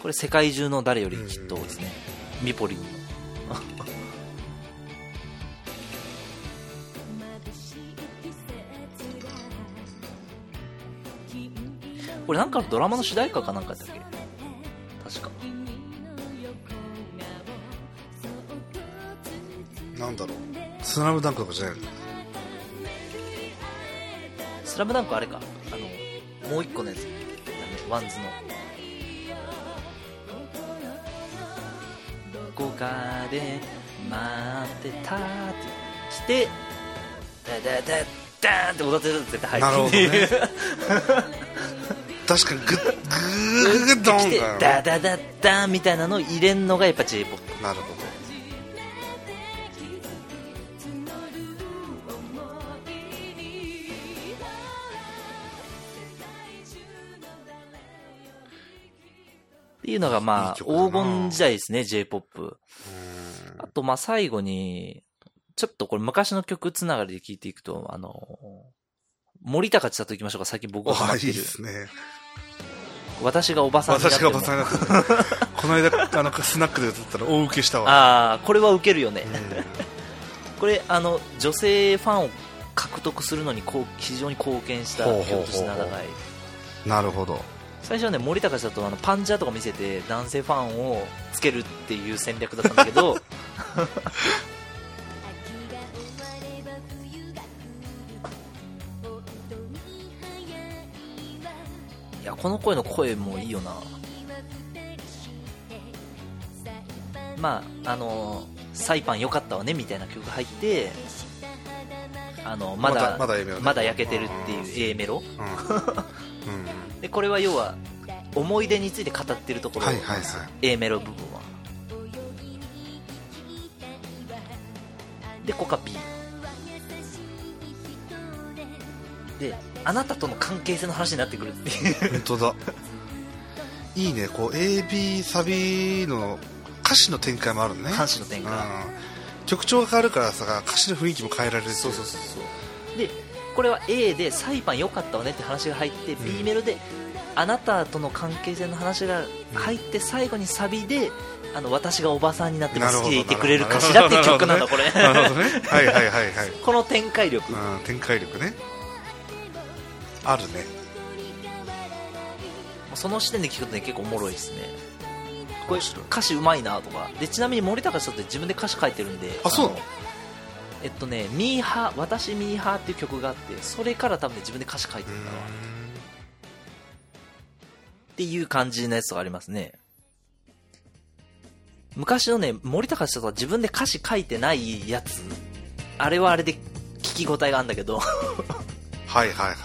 これ世界中の誰よりきっとですね。ミポリンの。これなんかのドラマの主題歌かなんかだっけ？確か。なんだろう。スラムダンクとかじゃないの？スラムダンクあれか。あのもう一個のやつ。だねワンズの。どこかで待ってたって。来てダダダダーンって踊ってると絶対なるほど入ってね。確かにグッグーグッドンだダダダダーンみたいなのを入れんのがやっぱ j p o p なるほどっていうのがまあ黄金時代ですね j p o p あとまあ最後にちょっとこれ昔の曲つながりで聞いていくとあの森高千里行きましょうか。最近僕がハいいってる。ですね。私がおばさんになっ私がバサになってる この間あのスナックで歌ったら大受けしたわ。ああこれはウケるよね、うん。これあの女性ファンを獲得するのにこう非常に貢献した曲として名高い。なるほど最初はね森高千里あのパンチャーとか見せて男性ファンをつけるっていう戦略だったんだけど いやこの声の声もいいよな。まああのサイパン良かったわねみたいな曲が入ってあのまだまだまだ焼けてるっていう A メロ。うん、うん、でこれは要は思い出について語ってるところ、はいはいはい。A メロ部分は。でここが B であなたとの関係性の話になってくるっていう。本当だ。いいね。こう AB サビの歌詞の展開もあるね。歌詞の展開。うん。曲調が変わるからさ歌詞の雰囲気も変えられるそうそうそうそう。でこれは A でサイパン良かったわねって話が入って、B メロであなたとの関係性の話が入って最後にサビであの私がおばさんになっても好きでいてくれるかしらっていう曲なんだこれ。なるほどね。はいはいはいはい。この展開力。うん展開力ね。あるね。その視点で聞くとね結構おもろいですね。これ歌詞うまいなとか。でちなみに森高さんって自分で歌詞書いてるんであそうなの？のえっとね「ミーハー私ミーハー」っていう曲があってそれから多分ね自分で歌詞書いてるんだわ。っていう感じのやつがありますね。昔のね森高さんは自分で歌詞書いてないやつ。あれはあれで聞き応えがあるんだけど。はいはいはい。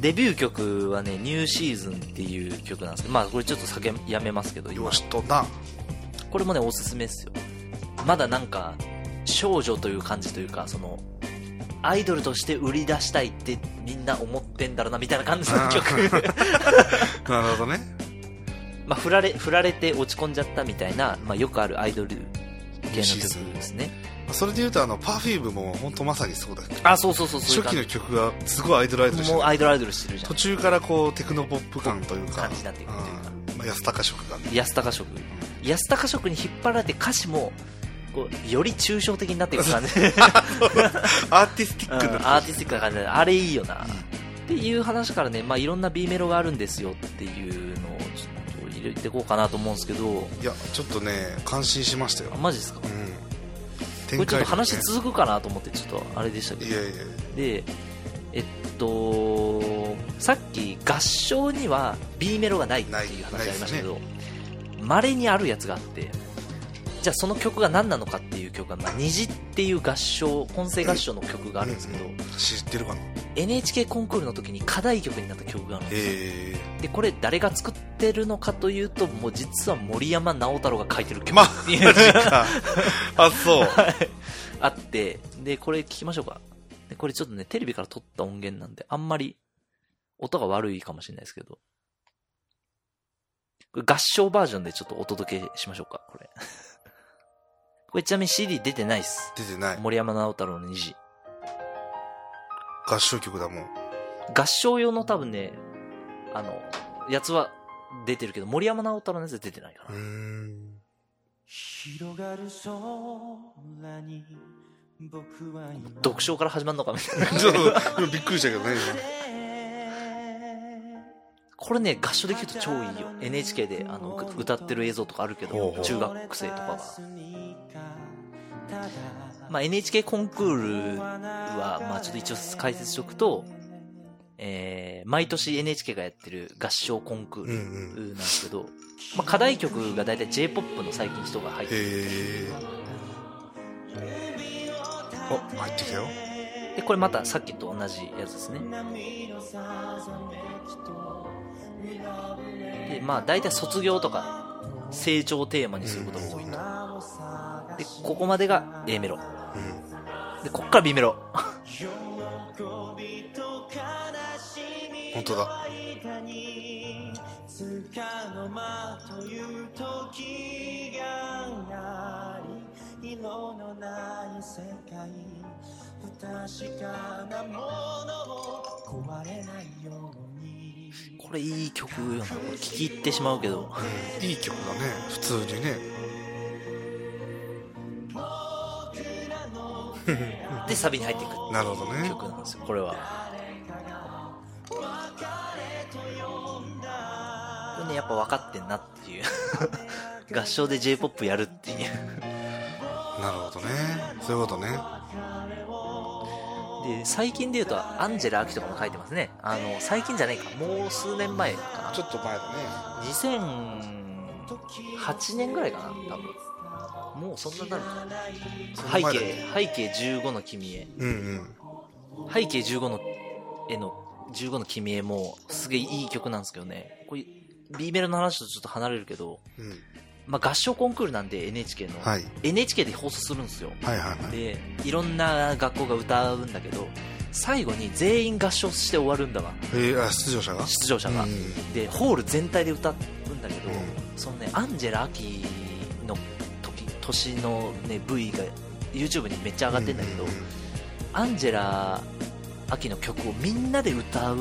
デビュー曲はね「ニューシーズン」っていう曲なんですけどまあこれちょっと酒やめますけど今。よしとなこれもねおすすめですよ。まだなんか少女という感じというかそのアイドルとして売り出したいってみんな思ってんだろうなみたいな感じの曲。なるほどね。まあ振られ振られて落ち込んじゃったみたいな、まあ、よくあるアイドル系の曲ですね。それでいうとあの Perfume も本当まさにそうだけ？どあそうそうそうそう初期感の曲がすごいアイドルアイドルしてるじもうアイドルアイドルしてるじゃん。途中からこうテクノポップ感というか感じになっていくっていうか。うんまあ、安高色がね。安高色安高色に引っ張られて歌詞もこうより抽象的になっていく感じ。アーティスティックな、うんアーティスティックな感じであれいいよな、っていう話からね、まあ、いろんな B メロがあるんですよっていうのをちょっと入れていこうかなと思うんですけど。いやちょっとね感心しましたよ。あマジですか？うん。展これちょっと話続くかなと思ってちょっとあれでしたけど。いやいやでえっとさっき合唱には B メロがないっていう話ありましたけどまれにあるやつがあってじゃあその曲が何なのかっていう曲が、まあ、虹っていう合唱混声合唱の曲があるんですけど、知ってるかな？NHK コンクールの時に課題曲になった曲があるんですよ。えでこれ誰が作ってるのかというともう実は森山直太朗が書いてる曲。まっていあ そう。あってでこれ聞きましょうか。でこれちょっとねテレビから撮った音源なんであんまり音が悪いかもしれないですけど。合唱バージョンでちょっとお届けしましょうかこれこれちなみに CD 出てないっす。出てない。森山直太朗の虹合唱曲だもん。合唱用の多分ねあのやつは出てるけど森山直太朗のやつは出てないかな、ん。広がる空に僕は今。読書から始まるのかみたいなちょっと今びっくりしたけどねこれね合唱できると超いいよ。NHK であのう歌ってる映像とかあるけど中学生とかが、まあ、NHK コンクールは、まあ、ちょっと一応解説しておくと、えー毎年 NHK がやってる合唱コンクールうんうん。なんですけど、まあ、課題曲が大体 J-POP の最近人が入ってる。お入ってきたよ。でこれまたさっきと同じやつですねでまあ大体卒業とか成長をテーマにすることが多いと。でここまでが A メロ。でこっから B メロ。本当だこれいい曲よな。これ聴き入ってしまうけど。いい曲だね。普通にね。でサビに入っていくなるほどね。曲なんですよ。これは。これねやっぱ分かってんなっていう。合唱で j p o p やるっていう。なるほどね。そういうことねで最近で言うとアンジェラ・アキとかも書いてますね。あの最近じゃないか。もう数年前かな。ちょっと前だね。2008年ぐらいかな多分。もうそんなになるかそ背景背景15の君へ。うんうん。背景15の絵の15の君へもすげえいい曲なんですけどね。これ B メロの話とちょっと離れるけど、うんまあ、合唱コンクールなんで NHK の、はい。NHK で放送するんですよ。はいはいはい。でいろんな学校が歌うんだけど最後に全員合唱して終わるんだわ。えー、あ出場者が？出場者が、うん。でホール全体で歌うんだけど、うん。そのねアンジェラ・アキの時年のね V が YouTube にめっちゃ上がってんだけど、うん。アンジェラ・アキの曲をみんなで歌う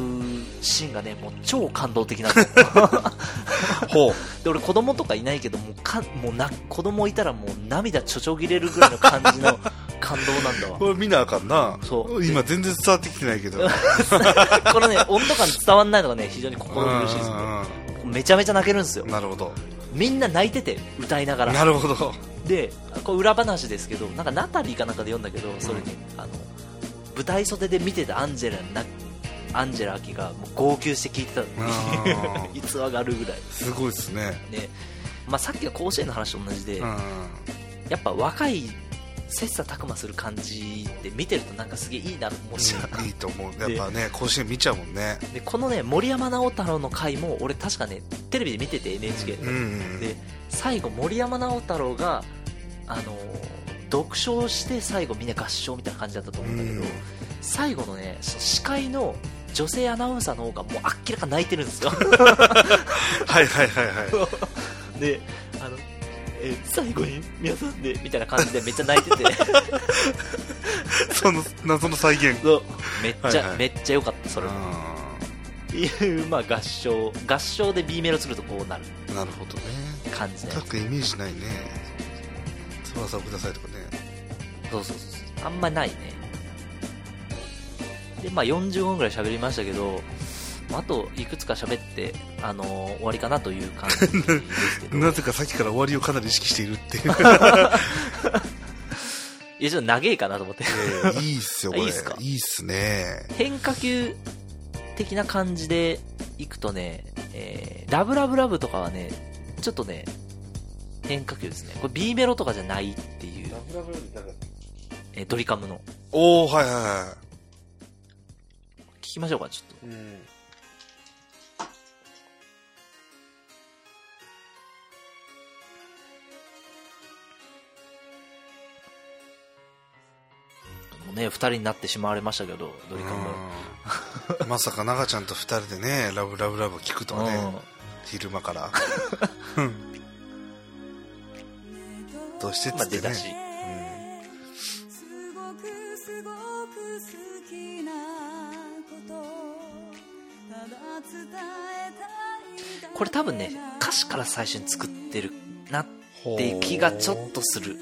シーンがねもう超感動的なの。ほう。で俺子供とかいないけどもうかもうな子供いたらもう涙ちょちょぎれるぐらいの感じの 感動なんだわ。これ見なあかんな。そう。今全然伝わってきてないけど。このね温度感伝わんないのがね非常に心苦しいですねうんめちゃめちゃ泣けるんですよ。なるほど。みんな泣いてて歌いながら。なるほど。でこれ裏話ですけどなんかナタリーかなんかで読んだけどそれに、あの舞台袖で見てたアンジェラなアンジェラ・アキがもう号泣して聞いてた。って いうあ逸話があるぐらい。すごいですね。で、まあ、さっきの甲子園の話と同じで、うん。やっぱ若い切磋琢磨する感じって見てるとなんかすげえいいなと思うし、う。んいいと思う。やっぱね甲子園見ちゃうもんね。でこのね森山直太朗の回も俺確かねテレビで見てて NHK で,、で最後森山直太朗があの読書して最後みんな合唱みたいな感じだったと思うんだけど、うん。最後のねその司会の女性アナウンサーの方がもう明らかに泣いてるんですよ。はいはいはいはい。であのえ最後に皆さんでみたいな感じでめっちゃ泣いてて。その謎の再現。そう。めっちゃ、はいはい。めっちゃ良かったそれ。もいう、まあ、合唱合唱で B メロ作るとこうなる。うんなるほどね。感じね各くイメージないね。翼をくださいとかねそうそうそうあんまないね。でまあ40分ぐらい喋りましたけどあといくつか喋って、あのー終わりかなという感じですけど。なぜかさっきから終わりをかなり意識しているっていう。いやちょっと長えかなと思って。えーいいっすよ これ。いいっすか？いいっすね。変化球的な感じでいくとね、えー、ラブラブラブとかはねちょっとね変化球ですね。これ B メロとかじゃないっていう、えードリカムの。おおはいはいは聞きましょうかちょっと。い、うん、ね二人になってしまわれましたけどドリカム。うん。まさか長ちゃんと二人でねラブラブラブ聞くとはねうん。昼間から。うん。どうしてっつってね、まあ出だしこれ多分ね歌詞から最初に作ってるなって気がちょっとする。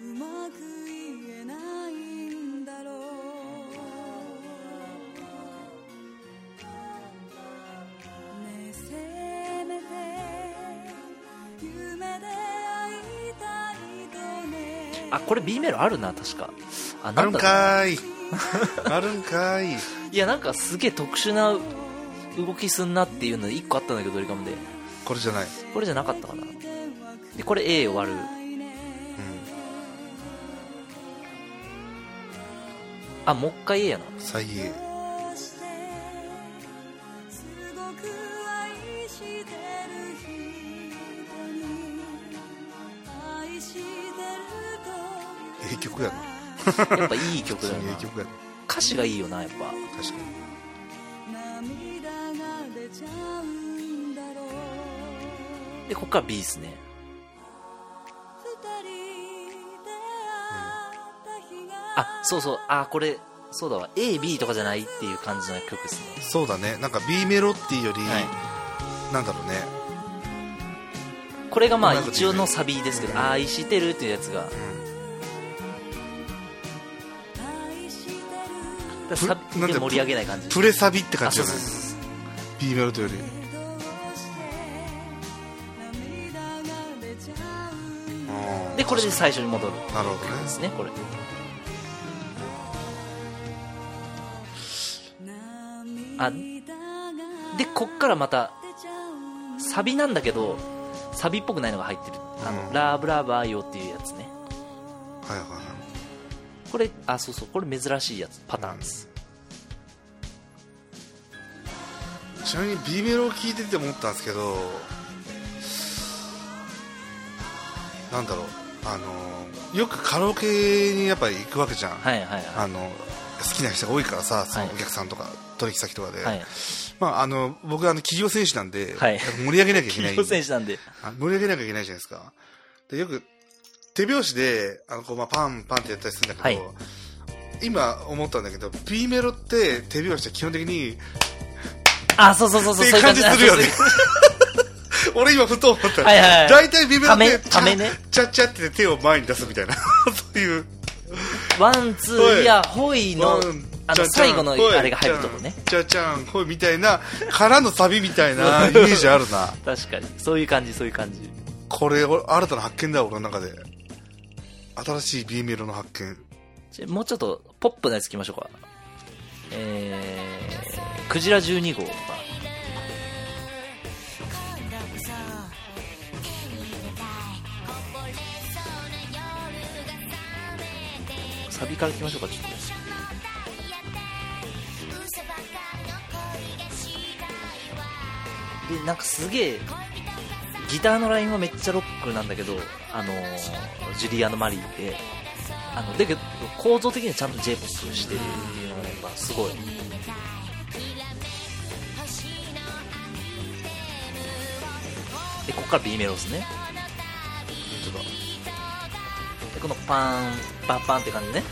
うまく言えないんだろうねえせめて夢で会いたいとねあこれ B メロあるな確か。あるんなんだろうかい。あるんかい。いやなんかすげえ特殊な動きすんなっていうの1個あったんだけどドリカムで。これじゃない、これじゃなかったかな。でこれ A 終わる。うん、あもう一回 A やな。最悪すごく愛してる人に愛してるええ曲やな。やっぱいい曲だよなにええ曲やな歌詞がいいよなやっぱ。確かに。と涙が出ちゃうんだろうでこっから B ですね。二人で会った日が。あそうそう。あこれそうだわ。AB とかじゃないっていう感じの曲ですね。そうだね。なんか B メロっていうより、はなんだろうね、これがまあ一応のサビですけど「愛してる」っていうやつが。だかサビで盛り上げない？感じプレサビって感あじじゃない。B メロとより。でこれで最初に戻るなるほどねですね。これ。あでこっからまたサビなんだけどサビっぽくないのが入ってる「あのうん。ラブラブアイオ」っていうやつね。はいはいはいこれあそうそうこれ珍しいやつパターンです、ちなみに B メロを聴いてて思ったんですけどなんだろうあのよくカラオケにやっぱり行くわけじゃん、はいはいはあの好きな人が多いからさそのはいお客さんとか、取引先とかで、いはい。まあ、あの僕はあの企業選手なんで、はい。盛り上げなきゃいけない 企業選手なんで。あ盛り上げなきゃいけないじゃないですか。でよく手拍子であのこう、まあ、パンパンってやったりするんだけど、はい。今思ったんだけど B メロって手拍子は基本的にあそうそうそうそうっていう感じ。するよね。俺今ふと思った、はいはいはい。大体 B メロってね。チャッチャって手を前に出すみたいな。そういう。ワンツーい。やホイのうんあの最後のあれが入るとこね。チャチャンほいみたいなからのサビみたいな イメージあるな。確かに。そういう感じそういう感じ。これ俺新たな発見だ俺の中で新しい B メロの発見。もうちょっとポップなやついきましょうか。えー、クジラ12号。サビからいきましょうかちょっと。でなんかすげえギターのラインはめっちゃロックなんだけどあのージュリアのマリーで。あのだけど構造的にはちゃんと j p o p してるっていうのがやっぱすごい。でここから B メロですねでこのパンパンパンって感じね。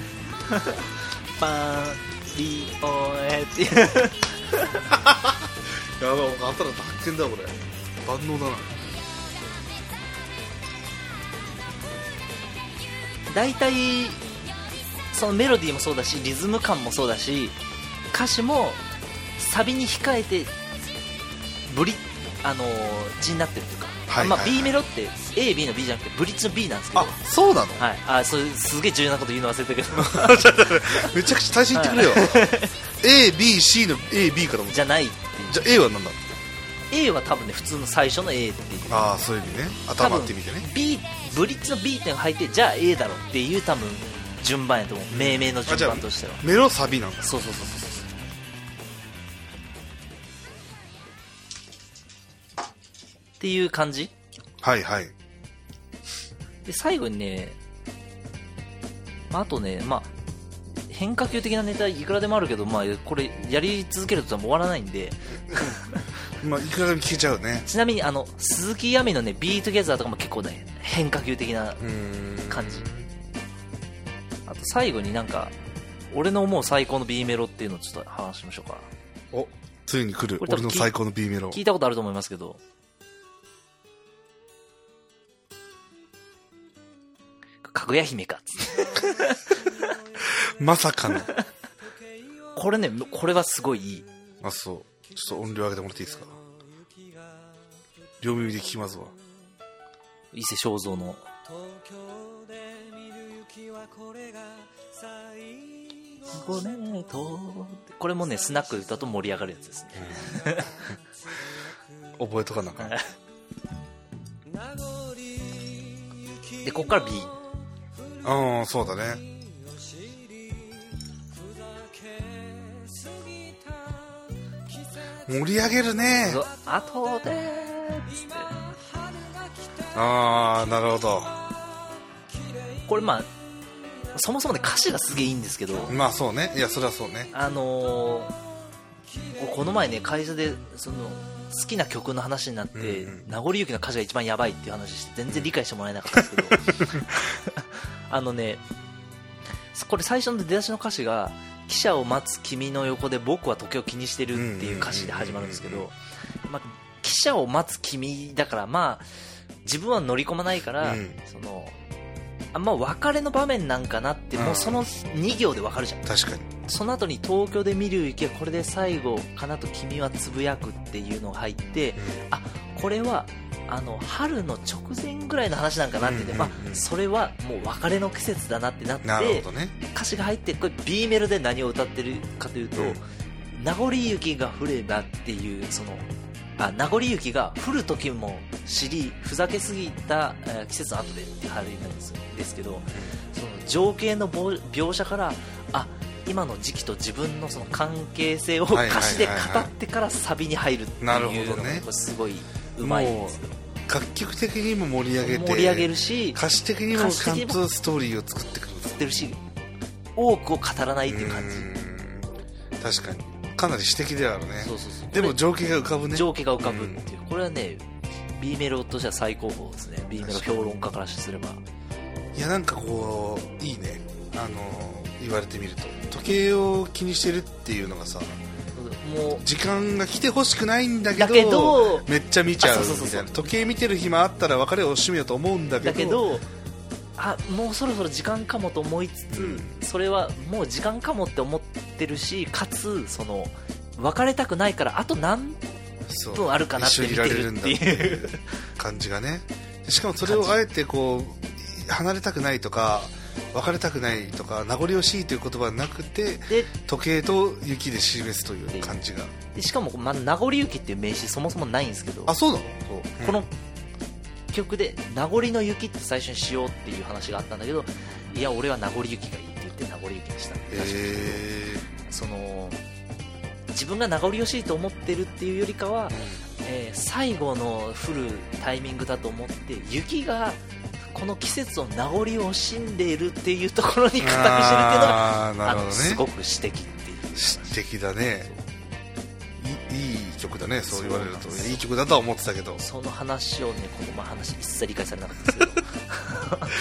パンリオエっていう。やばい新たな発見だこれ。万能だな大体そのメロディーもそうだしリズム感もそうだし歌詞もサビに控えてブリあのー字になってるというかはいまあ、はい。B メロって AB の B じゃなくてブリッジの B なんですけど。あそうなの？はい、あそうすげえ重要なこと言うの忘れたけど。めちゃくちゃ最初に言ってくれよ。ABC の AB からもじゃないっていう。じゃあ A は何なの？A は多分ね普通の最初の A っていう。ああそういう意味ね。多頭分って意味でね。B ブリッジの B 点が入ってじゃあ A だろっていう多分順番やと思う。命名の順番としては。メロサビなんだ。そうそうそうそうそう。っていう感じ？はいはい。で最後にね、まあ、あとね、まあ、変化球的なネタいくらでもあるけど、まあ、これやり続けると終わらないんで まあいくらでも聞けちゃうね。ちなみにあの鈴木亜美のね「ビートゲザーとかも結構ね変化球的な感じ。あと最後になんか俺の思う最高の B メロっていうのをちょっと話しましょうか。おついに来る。俺の最高の B メロ。聞いたことあると思いますけど。かぐや姫か。っつってまさかの。これねこれはすごいいい。あそうちょっと音量上げてもらっていいですか？両耳で聞きますわ。伊勢正蔵の。ごねとこれもねスナックで歌うと盛り上がるやつですね。覚えとかなあかん。でこっから B うんそうだね盛り上げるね。あとでつって。ああなるほど。これまあそもそもね歌詞がすげえいいんですけどまあそうね。いやそれはそうね。あのーこの前ね会社でその好きな曲の話になって、うんうん。名残雪の歌詞が一番やばいっていう話して全然理解してもらえなかったんですけど あのねこれ最初の出だしの歌詞が「汽車を待つ君の横で僕は時計を気にしてる」っていう歌詞で始まるんですけうんうんどまあ汽車を待つ君だからまあ自分は乗り込まないから、うん。そのあんま別れの場面なんかなってもうその2行でわかるじゃん。確かに。その後に東京で見る雪はこれで最後かなと君はつぶやくっていうのが入って、あこれはあの春の直前ぐらいの話なんかなってね、うんうんうんまあ、それはもう別れの季節だなってなってなね。歌詞が入ってこれ B メロで何を歌ってるかというと、うん。名残雪が降ればっていうそのあ名残雪が降る時も知りふざけすぎた、えー季節の後でって入るんですですけど、その情景のぼ描写からあ今の時期と自分のその関係性をはいはいはいはい。歌詞で語ってからサビに入るっていうなるほのどね。がすごいうまいんですよ。楽曲的にも盛り上げて盛り上げるし歌詞的にもちゃんとストーリーを作ってくる知ってるし多くを語らないっていう感じ。確かに。かなり詩的ではあるね。そうそうそう。でも情景が浮かぶね。情景が浮かぶっていう、これはね B メロとしては最高峰ですね。B メロ評論家からすれば。いやなんかこういいね。あの言われてみると。時計を気にしてるっていうのがさもう時間が来てほしくないんだけどめっちゃ見ちゃうみたいな。時計見てる暇あったら別れを惜しめようと思うんだけどだけどあもうそろそろ時間かもと思いつつ、うん。それはもう時間かもって思ってるしかつその別れたくないからあと何そう分あるかなって見てるっていう。感じがね。しかもそれをあえてこう離れたくないとか別れたくないとか名残惜しいという言葉はなくてで時計と雪で示すという感じが。でしかも、まあ、名残雪っていう名詞そもそもないんですけどあそうなの？そう。この曲で名残の雪って最初にしようっていう話があったんだけどいや俺は名残雪がいいって言って名残雪にした。へえその自分が名残惜しいと思ってるっていうよりかは、えー最後の降るタイミングだと思って雪がこの季節の名残を惜しんでいるっていうところに語りしてるっていうのがあーなるほどのすごねく詩的っていう。詩的だね。いいい曲だねそう言われると。いい曲だとは思ってたけど。その話をねこのま話一切理解されなかったで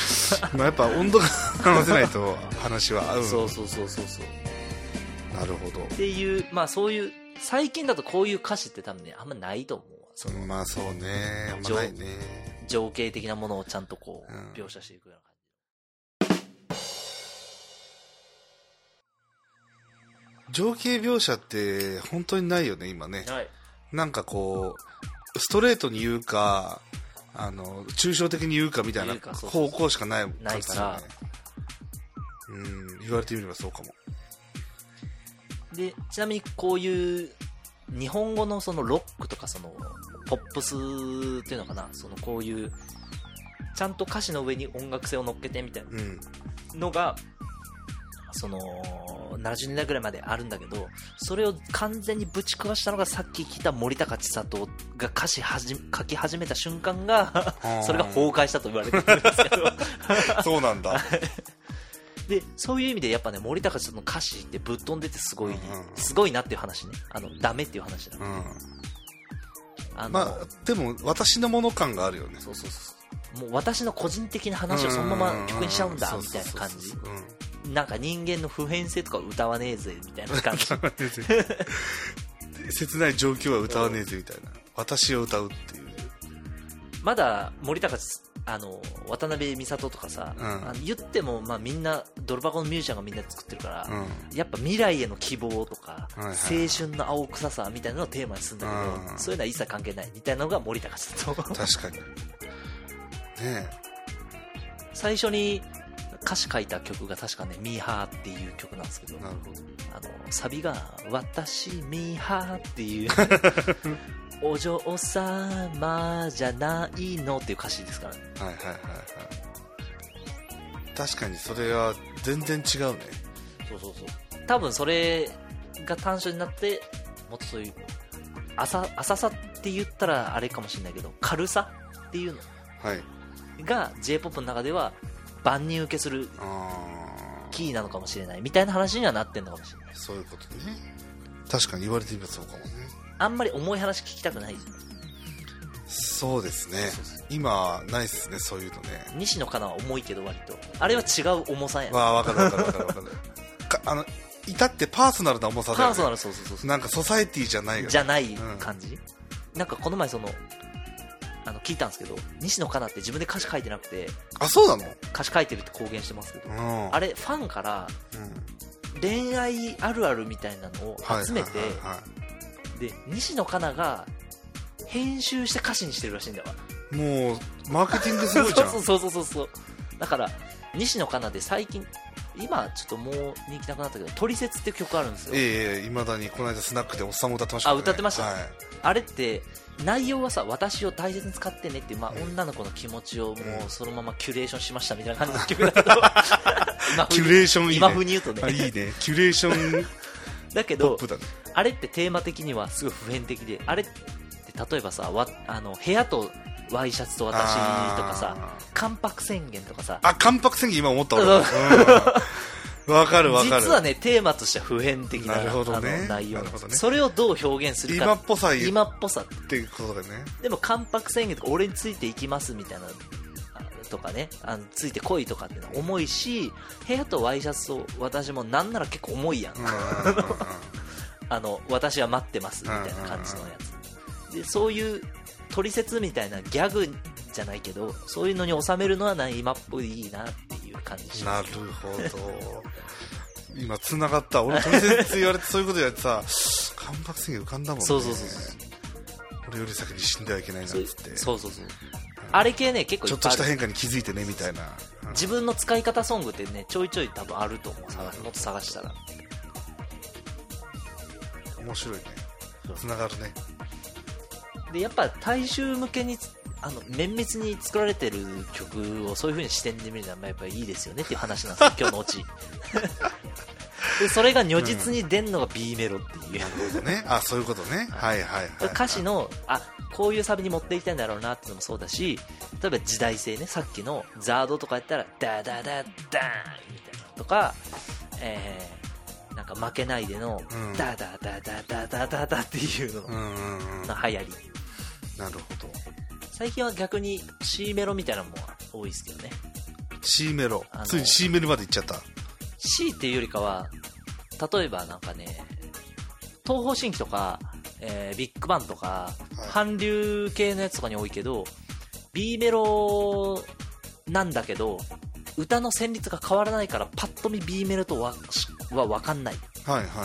すけど、まあやっぱ温度が合わせないと 話は合う。そうそうそうそうそう。なるほど。っていうまあそういう最近だとこういう歌詞って多分ねあんまないと思うわ。そのまあそうね。あんまないね情景的なものをちゃんとこう、うん。描写していくような感情景描写って本当にないよね今ね。じはい。なんかこうストレートに言うかあの抽象的に言うかみたいな方向しかないないから。うん言われてみればそうかも。でちなみにこういう日本語のそのロックとかそのポップスっていうのかな？そのこういうちゃんと歌詞の上に音楽性を乗っけてみたいうん。なのがその70年代ぐらいまであるんだけどそれを完全にぶち壊したのがさっき聞いた森高千里が歌詞はじ書き始めた瞬間がー。それが崩壊したと言われてるんですけど。そうなんだ でそういう意味でやっぱね森高千里の歌詞ってぶっ飛んでてすごい、うんうんすごいなっていう話ね。あのダメっていう話だ、うん。あの、まあでも私のもの感があるよね。そうそうそうもう私の個人的な話をそのまま曲にしちゃうんだみたいな感じ。なんか人間の普遍性とか歌わねえぜみたいな感じ。う ん切ない状況は歌わねえぜみたいな。私を歌うっていう。まだ森高千あの渡辺美里とかさ、うん。あの言っても、まあ、みんなドル箱のミュージシャンがみんなで作ってるから、うん。やっぱ未来への希望とか、はいはい。青春の青臭さみたいなのをテーマにするんだけど、うん。そういうのは一切関係ない。みたいなのが森高千里確かに。ねえ。最初に歌詞書いた曲が確かね「ミーハー」っていう曲なんですけど。あのサビが「私ミーハー」っていう お嬢様じゃないのっていう歌詞ですからね。はいはいはい。はい確かにそれは全然違うね。そうそうそう。多分それが短所になってもっとそういう浅浅さって言ったらあれかもしれないけど軽さっていうはい。のが j p o p の中では万人受けするあキーなのかもしれないみたいな話にはなってんのかもしれない。あそういうことね。確かに言われてみればそうかもねあんまり重い話聞きたくない。そうですね。今ないっすねそういうのね。西野カナは重いけど割と。あれは違う重さやわあわかるわかるわかるわかる。かあの至ってパーソナルな重さだよ、ね、パーソナルそうそうそうそうなんかソサエティじゃないじゃない感じ、なんかこの前そのあの聞いたんですけど西野カナって自分で歌詞書いてなくて。あそうなの？歌詞書いてるって公言してますけど。うん。あれファンからうん。恋愛あるあるみたいなのを集めて、で西野カナが編集して歌詞にしてるらしいんだわもうマーケティングすごいじゃん。そうそうそうそうそう。だから西野カナで最近今ちょっともう人気なくなったけど「トリセツ」っていう曲あるんですよ。ええいまだにこの間スナックでおっさんも歌ってましたね。あ歌ってました？はい。あれって内容はさ私を大切に使ってねっていう、まあ、女の子の気持ちをもうそのままキュレーションしましたみたいな感じの曲だけどキュレーションいいね。今風に言うとね。あいいね。キュレーション だけどポップだねあれってテーマ的にはすごい普遍的であれって例えばさわあの部屋とワイシャツと私とかさあ関白宣言とかさ。あ関白宣言今思った俺そう。うん。わかるわかる。実はねテーマとしては普遍的ななるほどね。あの内容ね。それをどう表現するか。今っぽさ今っぽさ。っていうことだよね。でも関白宣言とか俺についていきますみたいなあとかね。あのついてこいとかってのは重いし部屋とワイシャツと私もなんなら結構重いやんあの私は待ってますみたいな感じのやつ。でそういう取説みたいなギャグじゃないけどそういうのに収めるのはな今っぽいなっていう感じ。なるほど。今繋がった。俺取説言われてそういうことやってさ関白宣言浮かんだもんね。そうそうそうそう。俺より先に死んではいけないなっつそうってそうそう。そうあれ系ね結構ちょっとした変化に気づいてねみたいな、うん。自分の使い方ソングってねちょいちょい多分あると思う。探もっと探したら面白いね。繋がるね。でやっぱ大衆向けにあの綿密に作られてる曲をそういう風に視点で見るのはまあやっぱりいいですよねっていう話なんですよ今日のオチ。でそれが如実に出んのが B メロっていう、ね。あそういうことね。はい。はいはい、はい、歌詞のあこういうサビに持っていきたいんだろうなっていうのもそうだし例えば時代性ね。さっきのザードとかやったらダダダダーンみたいなのとか、えー、なんか負けないでのうん。ダダダダダダダダっていうの。の流行り。なるほど。最近は逆に C メロみたいなのも多いですけどね。C メロ。ついに C メロまで行っちゃった。C っていうよりかは例えばなんかね東方神起とか、えービッグバンとか、はい。韓流系のやつとかに多いけど B メロなんだけど歌の旋律が変わらないからパッと見 B メロとはは分かんないっ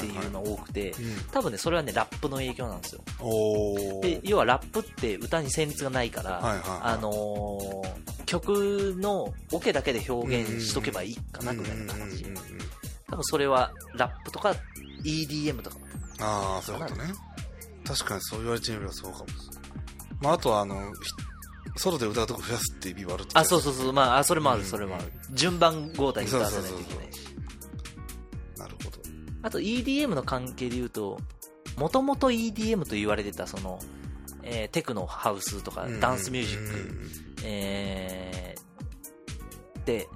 ていうの多くて、うん。多分ねそれはねラップの影響なんですよ。おで要はラップって歌に旋律がないから、はいはいはい。あのー曲のオケだけで表現しとけばいいかなぐらいの感じうんうんうんうん。多分それはラップとか EDM とかああそういうことね。確かにそう言われてみればそうかも。まああとはあのひソロで歌うとこ増やすっていう意味はあるあそうそうそうまああそれもあるうんそれもある。順番交代に歌わせないといけないしあと EDM の関係で言うともともと EDM と言われてたその、えーテクノハウスとかダンスミュージック、えーで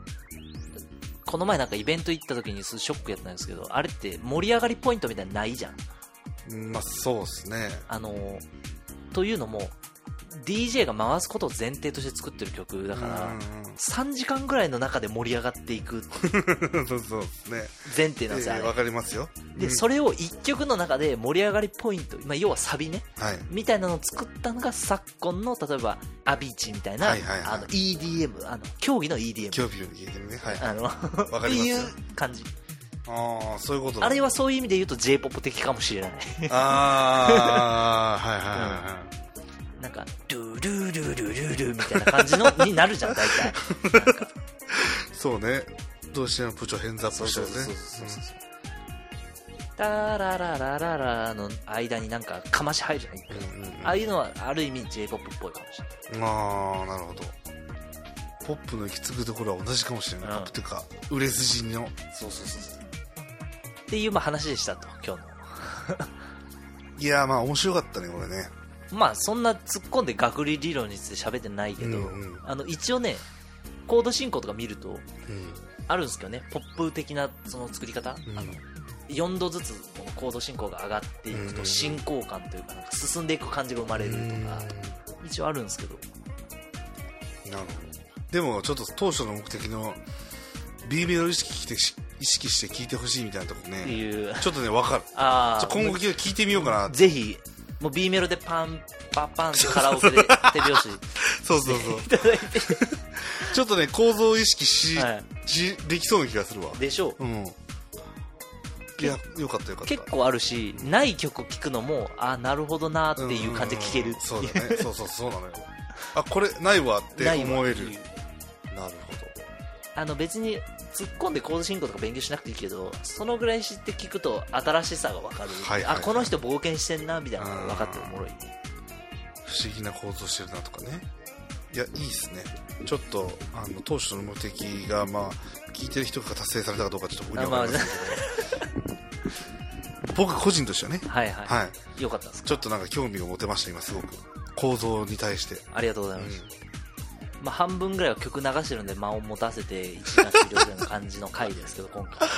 この前なんかイベント行った時にショックやったんですけどあれって盛り上がりポイントみたいなのないじゃん。まあそうですね。あのというのも DJ が回すことを前提として作ってる曲だから、うん3時間ぐらいの中で盛り上がっていく。う んそうそうですね。前提なんですよ、えーわかりますよ。で、うん。それを1曲の中で盛り上がりポイント、まあ、要はサビね。はい。みたいなのを作ったのが昨今の例えばアビーチみたいな、はいはいはい。あの EDM あの競技の EDM 興味を聞いてるね。はい。あのかっていう感じ。ああそういうことだ。あれはそういう意味で言うと J-POP 的かもしれない。ああはいはいはいはいなんかルールールールールールーみたいな感じのになるじゃん大体。そうね。どうしても部長変ザップしてるね。そうそうそうそうそう。タラララララの間になんかかまし入るじゃん一回。うんうんうん。ああいうのはある意味 J-POP っぽいかもしれない。ああなるほど。ポップの行き着くところは同じかもしれない、うん。ポップっていうか売れ筋の。そうそうそうそう。っていうまあ話でしたと今日の。いやーまあ面白かったねこれねまあそんな突っ込んで学理理論について喋ってないけど、うんうん。あの一応ねコード進行とか見るとうん。あるんですけどねポップ的なその作り方、うん。あの4度ずつこのコード進行が上がっていくうん。と進行感というかなんか進んでいく感じが生まれるとか一応あるんですけど。なるほど。でもちょっと当初の目的の B メロ意識して意識して聞いてほしいみたいなとこね。ちょっとね分かる。あ今後聞いてみようかなぜひもう B メロでパンパパンってカラオケで手拍子 そうそうそう。いただいて。ちょっとね構造を意識し,、はい。しできそうな気がするわ。でしょう。うん。いやよかったよかった。結構あるしない曲聴くのもあなるほどなっていう感じで聴けるそうだね。そうそうそうなのよ。あこれないわって思える。なるほあの別に突っ込んでコード進行とか勉強しなくていいけどそのぐらい知って聞くと新しさが分かる、はいはいはい。あこの人冒険してんなみたいなのが分かっておもろいど不思議な構造してるなとかね。いやいいっすね。ちょっとあの当初の目的がまあ聞いてる人が達成されたかどうかちょっと僕には分かりませんけど、僕個人としてはね。はいはい、はい。よかったですちょっとなんか興味が持てました今すごく。構造に対して。ありがとうございうんまあ、半分ぐらいは曲流してるんで間を持たせて1時間終了ぐらいの感じの回ですけど今回。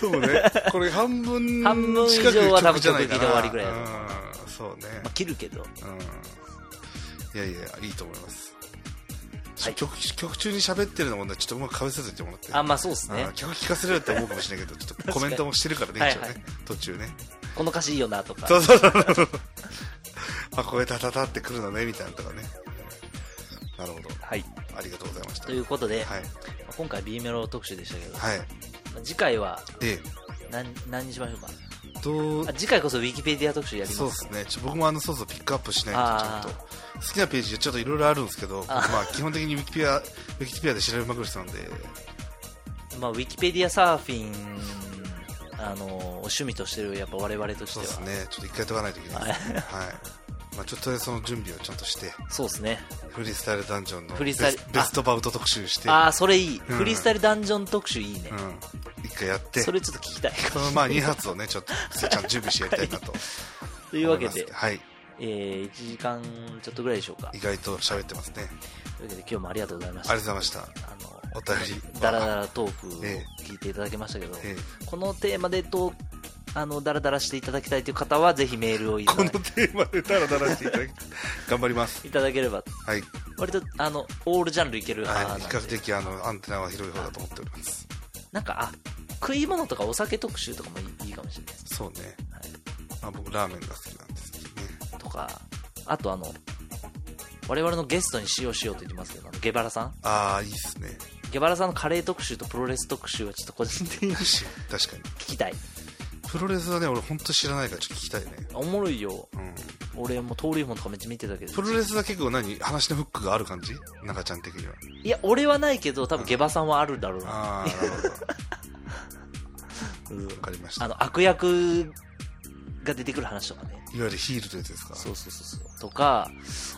そうね。これ半分 半分以上は多分じゃない終わりぐらいだと思ううんそうね。まあ、切るけど。うん。いやいやいいと思います、はい。曲曲中に喋ってるのもねちょっとうまくかぶせずってもらって。あまあそうですね。うん。曲聴かせるって思うかもしれないけどちょっとコメントもしてるからねはい一応ね、はい途中ね。この歌詞いいよなとか。そうそうそう。そうあこれタタタってくるのねみたいなのとかねなるほど。はい。ありがとうございました。ということで、はい。今回 B メロ特集でしたけど、はい。まあ次回はで何何にしましょうか？どうあ次回こそウィキペディア特集やります。そうですね。ちょ僕もあのそうそうピックアップしないとちゃんとあ好きなページちょっといろいろあるんですけどまあ基本的にウィキペディアウィキペディアで調べまくる人なんで。まあ、ウィキペディアサーフィンあの趣味としてるやっぱ我々としては。そうですね。ちょっと一回解かないといけないですね。はいまあちょっとその準備をちゃんとしてそうですね。フリースタイルダンジョンのフリースタイルベストバウト特集して。ああそれいい、うん。フリースタイルダンジョン特集いいね、うん。一回やって。それちょっと聞きたい。そのまあ2発をねちょっとちゃんと準備してやりたいなと。というわけではい。えー、1時間ちょっとぐらいでしょうか。意外と喋ってますね。というわけで今日もありがとうございましあたりがとうございました。あのお便りダラダラトークをえ聞いていただきましたけど、えこのテーマでとあのダラダラしていただきたいという方はぜひメールをいたこだのテーマでダラダラしていただき頑張ります。いただければ。はい、割とあのオールジャンルいける派は、ないん比較で、的あのアンテナは広い方だと思っております。なんかあ食い物とかお酒特集とかもいいいいかもしれないです、そうね、はい、まあ、僕ラーメンが好きなんですけどね。とかあとあの我々のゲストに使用しようと言ってますけどあのゲバラさん。ああいいっすね。ゲバラさんのカレー特集とプロレス特集はちょっと個人的に聞確かに。きたいプロレスはね俺本当知らないからちょっと聞きたいね。おもろいよ。うん。俺も登竜門とかめっちゃ見てたけど。プロレスは結構何話のフックがある感じ？中ちゃん的には。いや俺はないけど多分ゲバさんはあるだろうな。ああなるほど。わかりました。あの悪役が出てくる話とかねいわゆるヒールというやつですか？そうそうそうそう。とか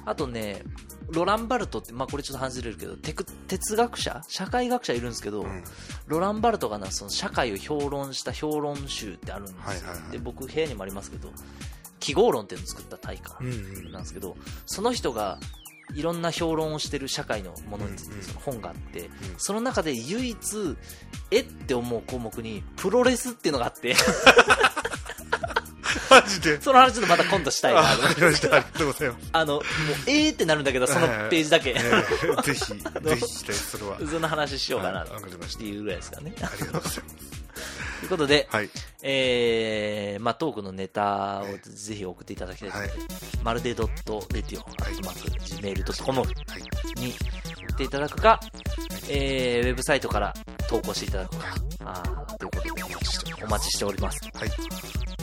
あとねロランバルトって、まあ、これちょっと外れるけどテク哲学者？社会学者いるんですけど、うん。ロランバルトがなその社会を評論した評論集ってあるんですよ、はいはいはい。で僕部屋にもありますけど記号論っていうのを作った大家うんうんなんですけど、その人がいろんな評論をしてる社会のものについうんうん。てその本があって、ん。その中で唯一えって思う項目にプロレスっていうのがあって マジで。その話ちょっとまた今度したいな。あました。ありがとうございます。あのもうえーってなるんだけどそのページだけ、えーぜひ ぜひ聞きたいそれは。その話しようかなった。ていうぐらいですかね。ありがとうございます。ということで、はい。えーまあ、トークのネタをぜひ送っていただきたいと思います。まるでドットレディオ、アットマーク、gmail.com はい。に送っていただくか、えーウェブサイトから投稿していただくか、あーということでお待ちしております。はい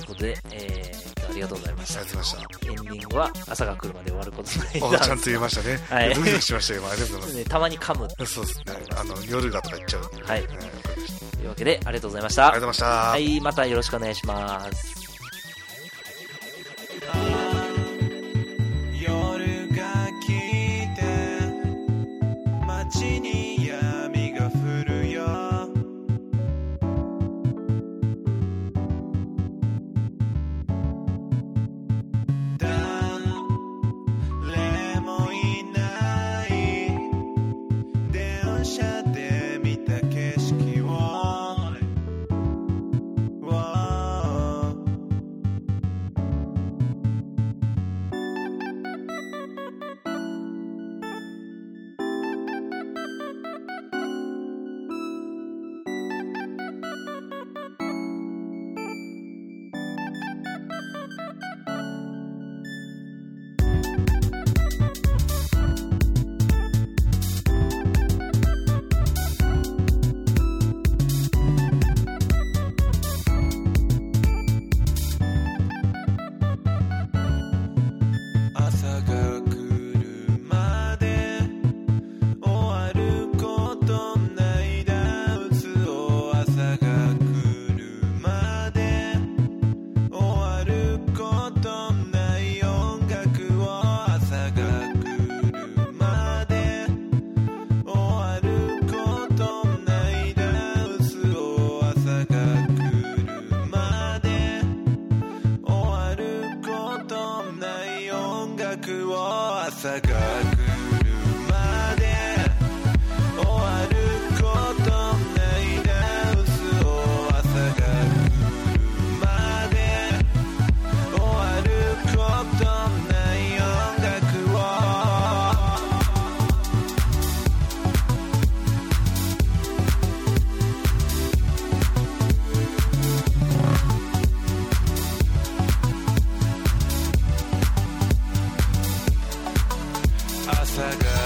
ことで、えーありがとうございましたあり。がとうございましエンディングは朝が来るまで終わることないたおちゃんと言いましたねはいドキドキしましたよ今ありがとうござい ねたまに噛む。ますそうですねあの夜がとか言っちゃうはい。というわけで、ありがとうございました。ありがとうございましたはい、またよろしくお願いします。I got.